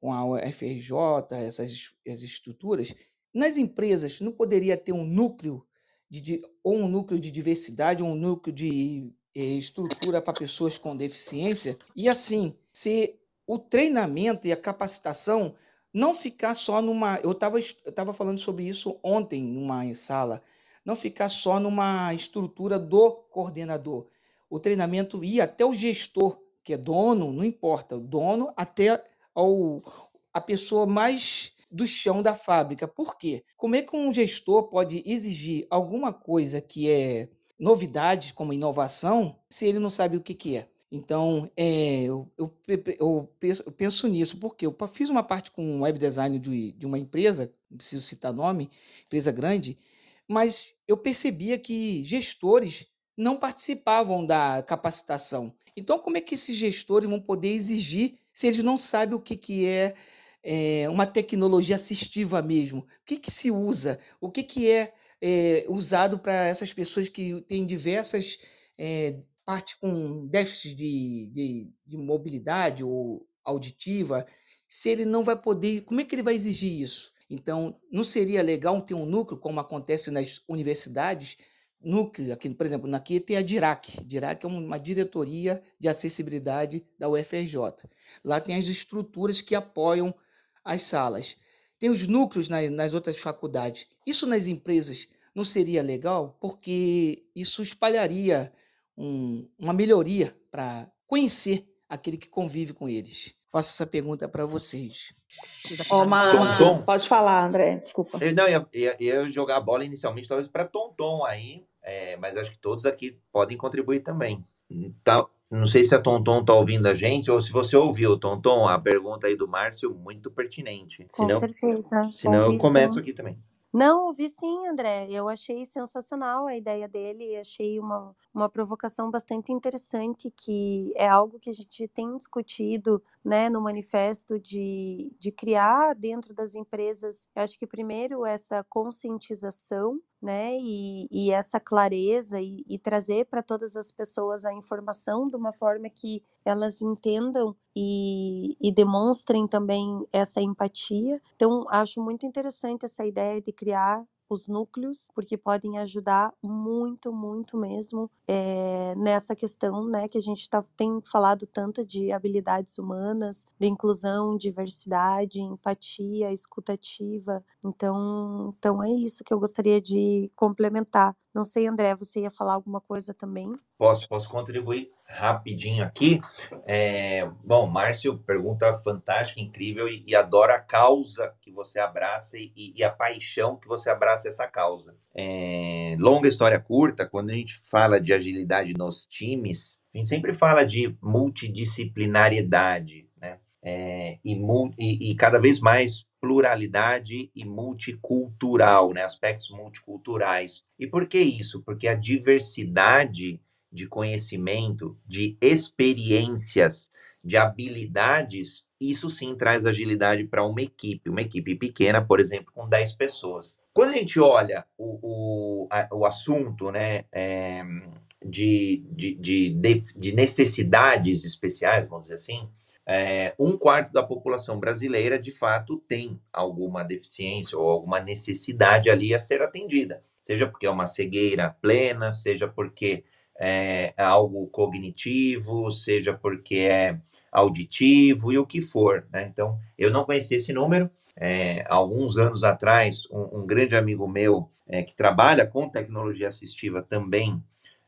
com a UFRJ, essas, essas estruturas, nas empresas não poderia ter um núcleo de, de, ou um núcleo de diversidade, ou um núcleo de estrutura para pessoas com deficiência e assim se o treinamento e a capacitação não ficar só numa eu estava eu tava falando sobre isso ontem numa sala não ficar só numa estrutura do coordenador o treinamento ir até o gestor que é dono não importa o dono até ao a pessoa mais do chão da fábrica. Por quê? Como é que um gestor pode exigir alguma coisa que é novidade, como inovação, se ele não sabe o que, que é. Então, é, eu, eu, eu, penso nisso, porque eu fiz uma parte com web design de, de uma empresa, não preciso citar nome, empresa grande, mas eu percebia que gestores não participavam da capacitação. Então, como é que esses gestores vão poder exigir se eles não sabem o que, que é, é uma tecnologia assistiva mesmo? O que, que se usa? O que, que é é, usado para essas pessoas que têm diversas é, partes com déficit de, de, de mobilidade ou auditiva, se ele não vai poder, como é que ele vai exigir isso? Então, não seria legal ter um núcleo, como acontece nas universidades, núcleo, aqui, por exemplo, aqui tem a DIRAC. DIRAC é uma diretoria de acessibilidade da UFRJ. Lá tem as estruturas que apoiam as salas tem os núcleos nas, nas outras faculdades. Isso nas empresas não seria legal? Porque isso espalharia um, uma melhoria para conhecer aquele que convive com eles. Faço essa pergunta para vocês. Ô, Tom, pode falar, André, desculpa. Eu, não, ia, ia, ia jogar a bola inicialmente talvez para Tom Tom aí, é, mas acho que todos aqui podem contribuir também. Tá, não sei se a Tonton está ouvindo a gente ou se você ouviu, Tonton, a pergunta aí do Márcio, muito pertinente. Com senão, certeza. Senão eu começo aqui também. Não, ouvi sim, André. Eu achei sensacional a ideia dele, achei uma, uma provocação bastante interessante, que é algo que a gente tem discutido né, no manifesto de, de criar dentro das empresas. Eu acho que primeiro essa conscientização né? E, e essa clareza e, e trazer para todas as pessoas a informação de uma forma que elas entendam e, e, demonstrem também essa empatia. Então, acho muito interessante essa ideia de criar os núcleos, porque podem ajudar muito, muito mesmo é, nessa questão, né, que a gente tá, tem falado tanto de habilidades humanas, de inclusão, diversidade, empatia, escutativa. Então, então é isso que eu gostaria de complementar. Não sei, André, você ia falar alguma coisa também? Posso, posso contribuir rapidinho aqui. É, bom, Márcio, pergunta fantástica, incrível e, e adora a causa que você abraça e, e, a paixão que você abraça essa causa. É, longa história curta, quando a gente fala de agilidade nos times, a gente sempre fala de multidisciplinariedade, né? É, e, e, e cada vez mais pluralidade e multicultural, né? aspectos multiculturais. E por que isso? Porque a diversidade de conhecimento, de experiências, de habilidades, isso sim traz agilidade para uma equipe, uma equipe pequena, por exemplo, com 10 pessoas. Quando a gente olha o, o, a, o assunto né, é, de, de, de, de, necessidades especiais, vamos dizer assim, é, um quarto da população brasileira, de fato, tem alguma deficiência ou alguma necessidade ali a ser atendida, seja porque é uma cegueira plena, seja porque é, é algo cognitivo, seja porque é auditivo e o que for. Né? Então, eu não conhecia esse número. É, alguns anos atrás, um, um grande amigo meu é, que trabalha com tecnologia assistiva também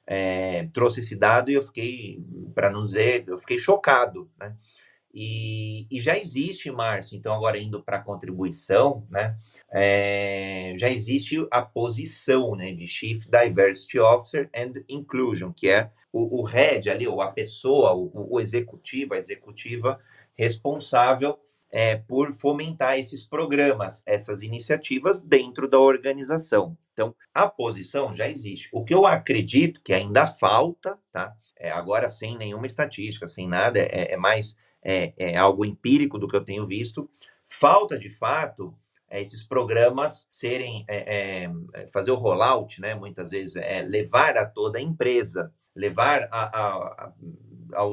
é, trouxe esse dado e eu fiquei, para não dizer, eu fiquei chocado, né? E, e, já existe, Márcio, então agora indo para a contribuição, né, é, já existe a posição né, de Chief Diversity Officer and Inclusion, que é o, o head ali, ou a pessoa, o, o executivo, a executiva responsável é, por fomentar esses programas, essas iniciativas dentro da organização. Então, a posição já existe. O que eu acredito que ainda falta, tá? É, agora sem nenhuma estatística, sem nada, é, é mais é, é, algo empírico do que eu tenho visto. Falta, de fato, é, esses programas serem, é, é, fazer o rollout, né? Muitas vezes, é, levar a toda a empresa, levar a, a, a,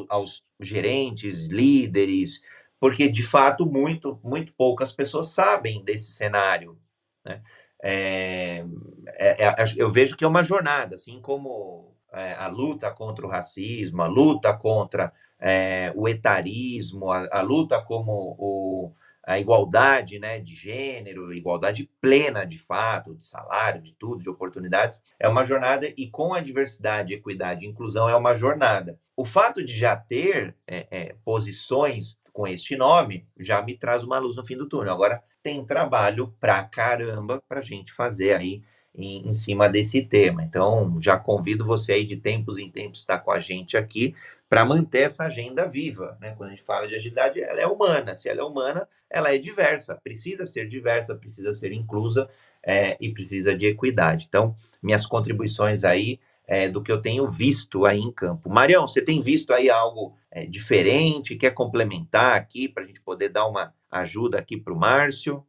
aos gerentes, líderes, porque, de fato, muito, muito poucas pessoas sabem desse cenário, né? É, é, é, eu vejo que é uma jornada, assim como é, a luta contra o racismo, a luta contra é, o etarismo, a, a, luta como o, a igualdade né, de gênero, igualdade plena de fato, de salário, de tudo, de oportunidades, é uma jornada e com a diversidade, equidade e inclusão é uma jornada. O fato de já ter é, é, posições com este nome já me traz uma luz no fim do túnel. Agora tem trabalho pra caramba para a gente fazer aí em, em, cima desse tema. Então, já convido você aí de tempos em tempos estar com a gente aqui para manter essa agenda viva. Né? Quando a gente fala de agilidade, ela é humana. Se ela é humana, ela é diversa. Precisa ser diversa, precisa ser inclusa é, e precisa de equidade. Então, minhas contribuições aí é, do que eu tenho visto aí em campo. Marião, você tem visto aí algo é, diferente? Quer complementar aqui para a gente poder dar uma ajuda aqui para o Márcio?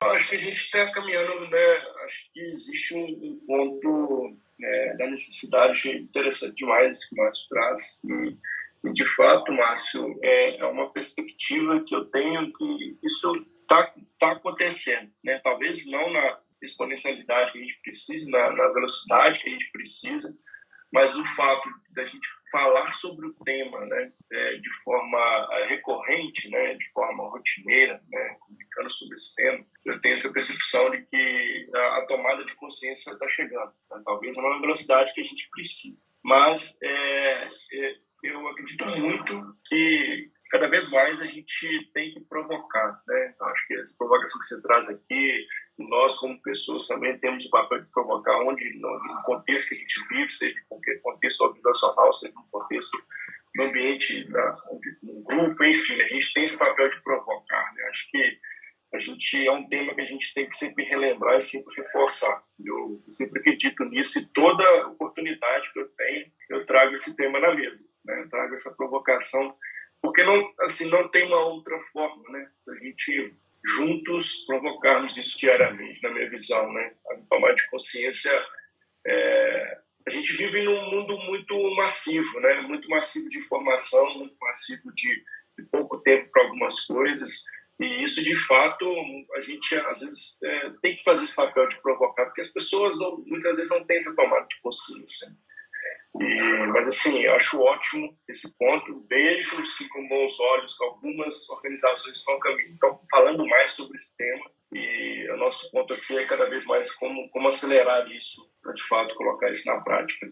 Acho que a gente está caminhando, né? Acho que existe um, um ponto né, da necessidade interessante demais que o Márcio traz. E, e de fato, Márcio, é, é, uma perspectiva que eu tenho que isso está tá acontecendo. Né? Talvez não na exponencialidade que a gente precisa, na, na velocidade que a gente precisa, mas o fato da gente falar sobre o tema né, é, de forma é, recorrente, né, de forma rotineira, né, comunicando sobre esse tema, eu tenho essa percepção de que a, tomada de consciência está chegando. Né, talvez na velocidade que a gente precisa. Mas é, é eu acredito muito que cada vez mais a gente tem que provocar, né? Então, acho que essa provocação que você traz aqui, nós como pessoas também temos o papel de provocar onde no contexto que a gente vive, seja em contexto organizacional, seja no contexto no ambiente, no grupo, enfim, a gente tem esse papel de provocar, né? Acho que a gente é um tema que a gente tem que sempre relembrar e sempre reforçar. Eu sempre acredito nisso e toda oportunidade que eu tenho, eu trago esse tema na mesa, né? Eu trago essa provocação porque não, assim, não tem uma outra forma, né? A gente juntos provocarmos isso diariamente, na minha visão, né? A tomar de consciência. É... a gente vive num mundo muito massivo, né? Muito massivo de informação, muito massivo de, de pouco tempo para algumas coisas. E isso, de fato, a gente às vezes é, tem que fazer esse papel de provocar, porque as pessoas muitas vezes não têm essa tomada de consciência. E, mas, assim, eu acho ótimo esse ponto. Vejo, sim, com bons olhos que algumas organizações estão, estão falando mais sobre esse tema. E o nosso ponto aqui é cada vez mais como, como acelerar isso, para de fato colocar isso na prática.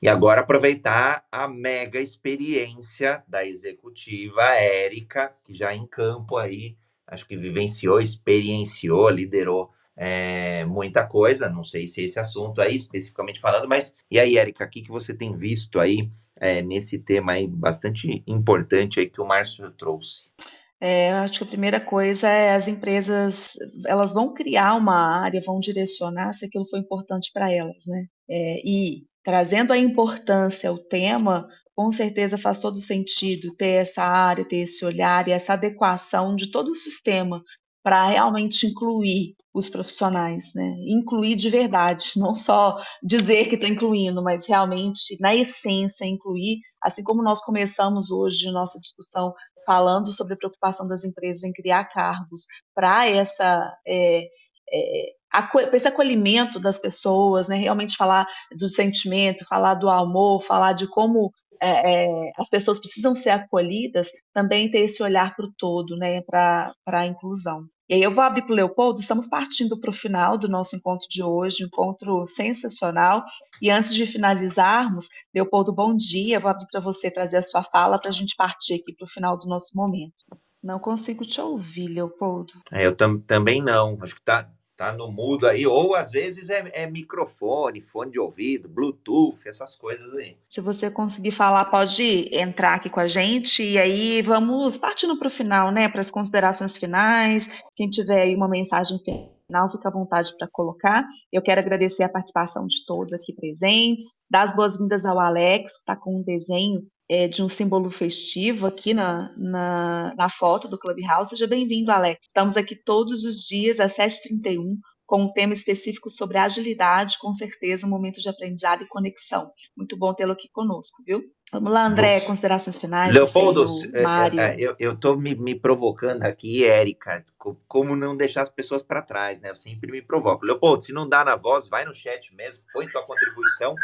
E agora aproveitar a mega experiência da executiva Érica, que já em campo aí, acho que vivenciou, experienciou, liderou é, muita coisa, não sei se esse assunto aí especificamente falando, mas e aí, Érica, o que, que você tem visto aí é, nesse tema aí bastante importante aí que o Márcio trouxe? É, acho que a primeira coisa é as empresas, elas vão criar uma área, vão direcionar se aquilo foi importante para elas, né? É, e trazendo a importância, o tema, com certeza faz todo sentido ter essa área, ter esse olhar e essa adequação de todo o sistema para realmente incluir os profissionais, né? Incluir de verdade, não só dizer que está incluindo, mas realmente, na essência, incluir, assim como nós começamos hoje nossa discussão falando sobre a preocupação das empresas em criar cargos para essa é, é, esse acolhimento das pessoas, né? realmente falar do sentimento, falar do amor, falar de como é, é, as pessoas precisam ser acolhidas, também ter esse olhar para o todo, né? para a inclusão. E aí eu vou abrir para o Leopoldo, estamos partindo para o final do nosso encontro de hoje, um encontro sensacional. E antes de finalizarmos, Leopoldo, bom dia. Vou abrir para você trazer a sua fala para a gente partir aqui para o final do nosso momento. Não consigo te ouvir, Leopoldo. É, eu tam também não. Acho que tá, tá no mudo aí, ou às vezes é, é, microfone, fone de ouvido, Bluetooth, essas coisas aí. Se você conseguir falar, pode entrar aqui com a gente e aí vamos partindo para o final, né? Para as considerações finais. Quem tiver aí uma mensagem final, fica à vontade para colocar. Eu quero agradecer a participação de todos aqui presentes, dar as boas-vindas ao Alex, que está com um desenho é, de um símbolo festivo aqui na, na, na foto do Clubhouse. Seja bem-vindo, Alex. Estamos aqui todos os dias às 7h31 com um tema específico sobre agilidade, com certeza um momento de aprendizado e conexão. Muito bom tê-lo aqui conosco, viu? Vamos lá, André, considerações finais. Leopoldo, é, Mário. É, eu, estou me, me, provocando aqui, Érica, como não deixar as pessoas para trás, né? Eu sempre me provoco. Leopoldo, se não dá na voz, vai no chat mesmo, põe tua contribuição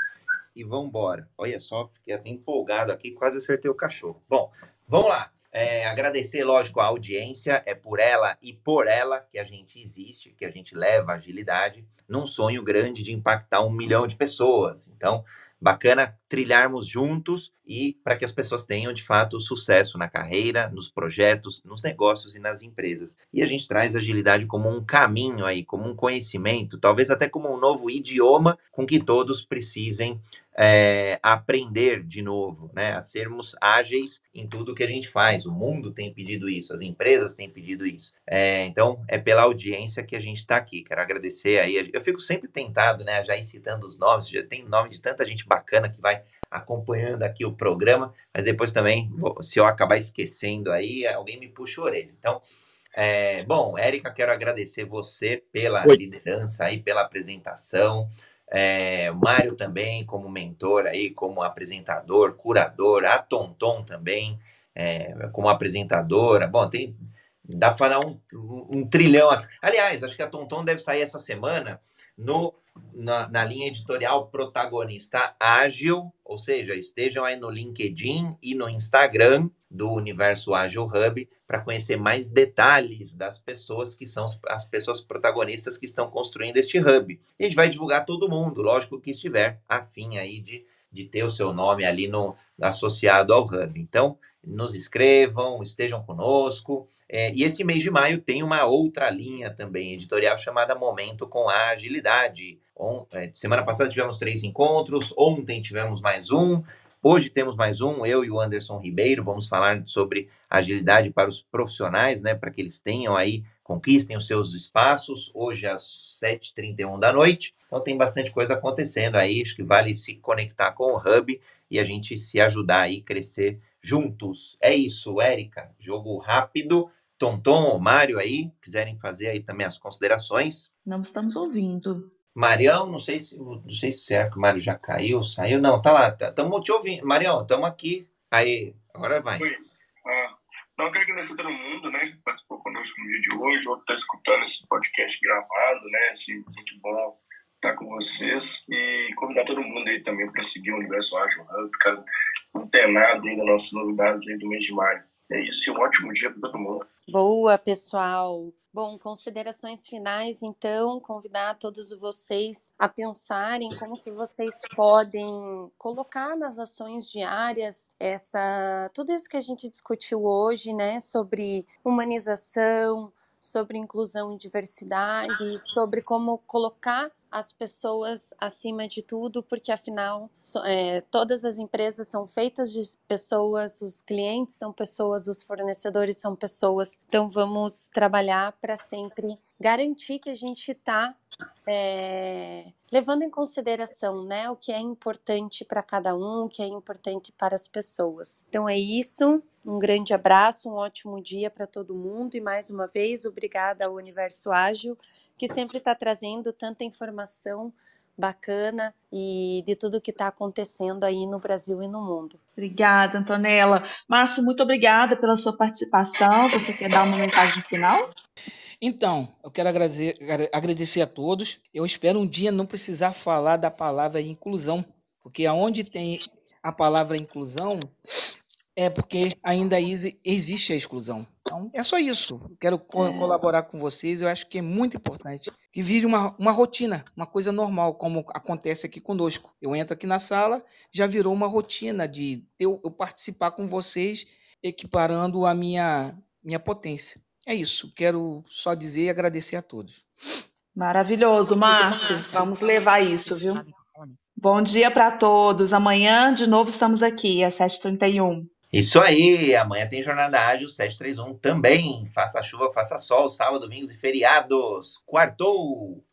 e vamos embora. Olha só, fiquei até empolgado aqui, quase acertei o cachorro. Bom, vamos lá. É, agradecer, lógico, a audiência, é por ela e por ela que a gente existe, que a gente leva agilidade num sonho grande de impactar um milhão de pessoas. Então, bacana trilharmos juntos e para que as pessoas tenham de fato sucesso na carreira, nos projetos, nos negócios e nas empresas. E a gente traz agilidade como um caminho aí, como um conhecimento, talvez até como um novo idioma com que todos precisem é, aprender de novo, né? A sermos ágeis em tudo que a gente faz. O mundo tem pedido isso, as empresas têm pedido isso. É, então, é pela audiência que a gente está aqui. Quero agradecer aí. Eu fico sempre tentado, né? Já ir citando os nomes, já tem nome de tanta gente bacana que vai acompanhando aqui o programa, mas depois também, se eu acabar esquecendo aí, alguém me puxa a orelha. Então, é, bom, Érica, quero agradecer você pela Oi. liderança aí, pela apresentação. É, Mário também, como mentor aí, como apresentador, curador, a Tonton também, é, como apresentadora. Bom, tem. Dá para falar um, um, trilhão. Aliás, acho que a Tonton deve sair essa semana no, na, na, linha editorial Protagonista Ágil, ou seja, estejam aí no LinkedIn e no Instagram do Universo Ágil Hub para conhecer mais detalhes das pessoas que são as pessoas protagonistas que estão construindo este hub. E a gente vai divulgar todo mundo, lógico que estiver afim aí de, de ter o seu nome ali no associado ao hub. Então, nos escrevam, estejam conosco. É, e esse mês de maio tem uma outra linha também editorial chamada Momento com a Agilidade. On, é, semana passada tivemos três encontros, ontem tivemos mais um. Hoje temos mais um, eu e o Anderson Ribeiro, vamos falar sobre agilidade para os profissionais, né, para que eles tenham aí, conquistem os seus espaços, hoje às 7h31 da noite. Então tem bastante coisa acontecendo aí, acho que vale se conectar com o Hub e a gente se ajudar aí, crescer juntos. É isso, Érica, jogo rápido. Tonton ou Mário aí, quiserem fazer aí também as considerações. Não estamos ouvindo. Marião, não sei se não sei se é que o Mário já caiu, saiu. Não, tá lá, estamos tá, te ouvindo. Marião, estamos aqui. Aí, agora vai. Oi. Ah, não, eu quero agradecer a todo mundo, né, que participou conosco no dia de hoje, ou está escutando esse podcast gravado, né, assim, muito bom estar com vocês e convidar todo mundo aí também para seguir o Universo Ágil Hub, ficar antenado das nossas novidades aí do mês de maio. É isso, e um ótimo dia para todo mundo. Boa, pessoal. Bom, considerações finais, então, convidar todos vocês a pensarem como que vocês podem colocar nas ações diárias essa tudo isso que a gente discutiu hoje, né, sobre humanização, sobre inclusão e diversidade, sobre como colocar as pessoas acima de tudo, porque afinal é, todas as empresas são feitas de pessoas, os clientes são pessoas, os fornecedores são pessoas. Então vamos trabalhar para sempre garantir que a gente está é, levando em consideração né, o que é importante para cada um, o que é importante para as pessoas. Então é isso. Um grande abraço, um ótimo dia para todo mundo e mais uma vez obrigada ao Universo Ágil que sempre está trazendo tanta informação bacana e de tudo que está acontecendo aí no Brasil e no mundo. Obrigada, Antonella. Márcio, muito obrigada pela sua participação. Você quer dar uma mensagem final? Então, eu quero agradecer, agradecer a todos. Eu espero um dia não precisar falar da palavra inclusão, porque aonde tem a palavra inclusão é porque ainda existe a exclusão. Então, é só isso. Eu quero co é. colaborar com vocês. Eu acho que é muito importante que vire uma, uma rotina, uma coisa normal, como acontece aqui conosco. Eu entro aqui na sala, já virou uma rotina de eu, eu participar com vocês, equiparando a minha, minha potência. É isso. Quero só dizer e agradecer a todos. Maravilhoso, Márcio. Vamos levar isso, viu? Bom dia para todos. Amanhã, de novo, estamos aqui às 7h31. Isso aí, amanhã tem Jornada Ágil 731 também. Faça chuva, faça sol, sábado, domingos e feriados. Quartou!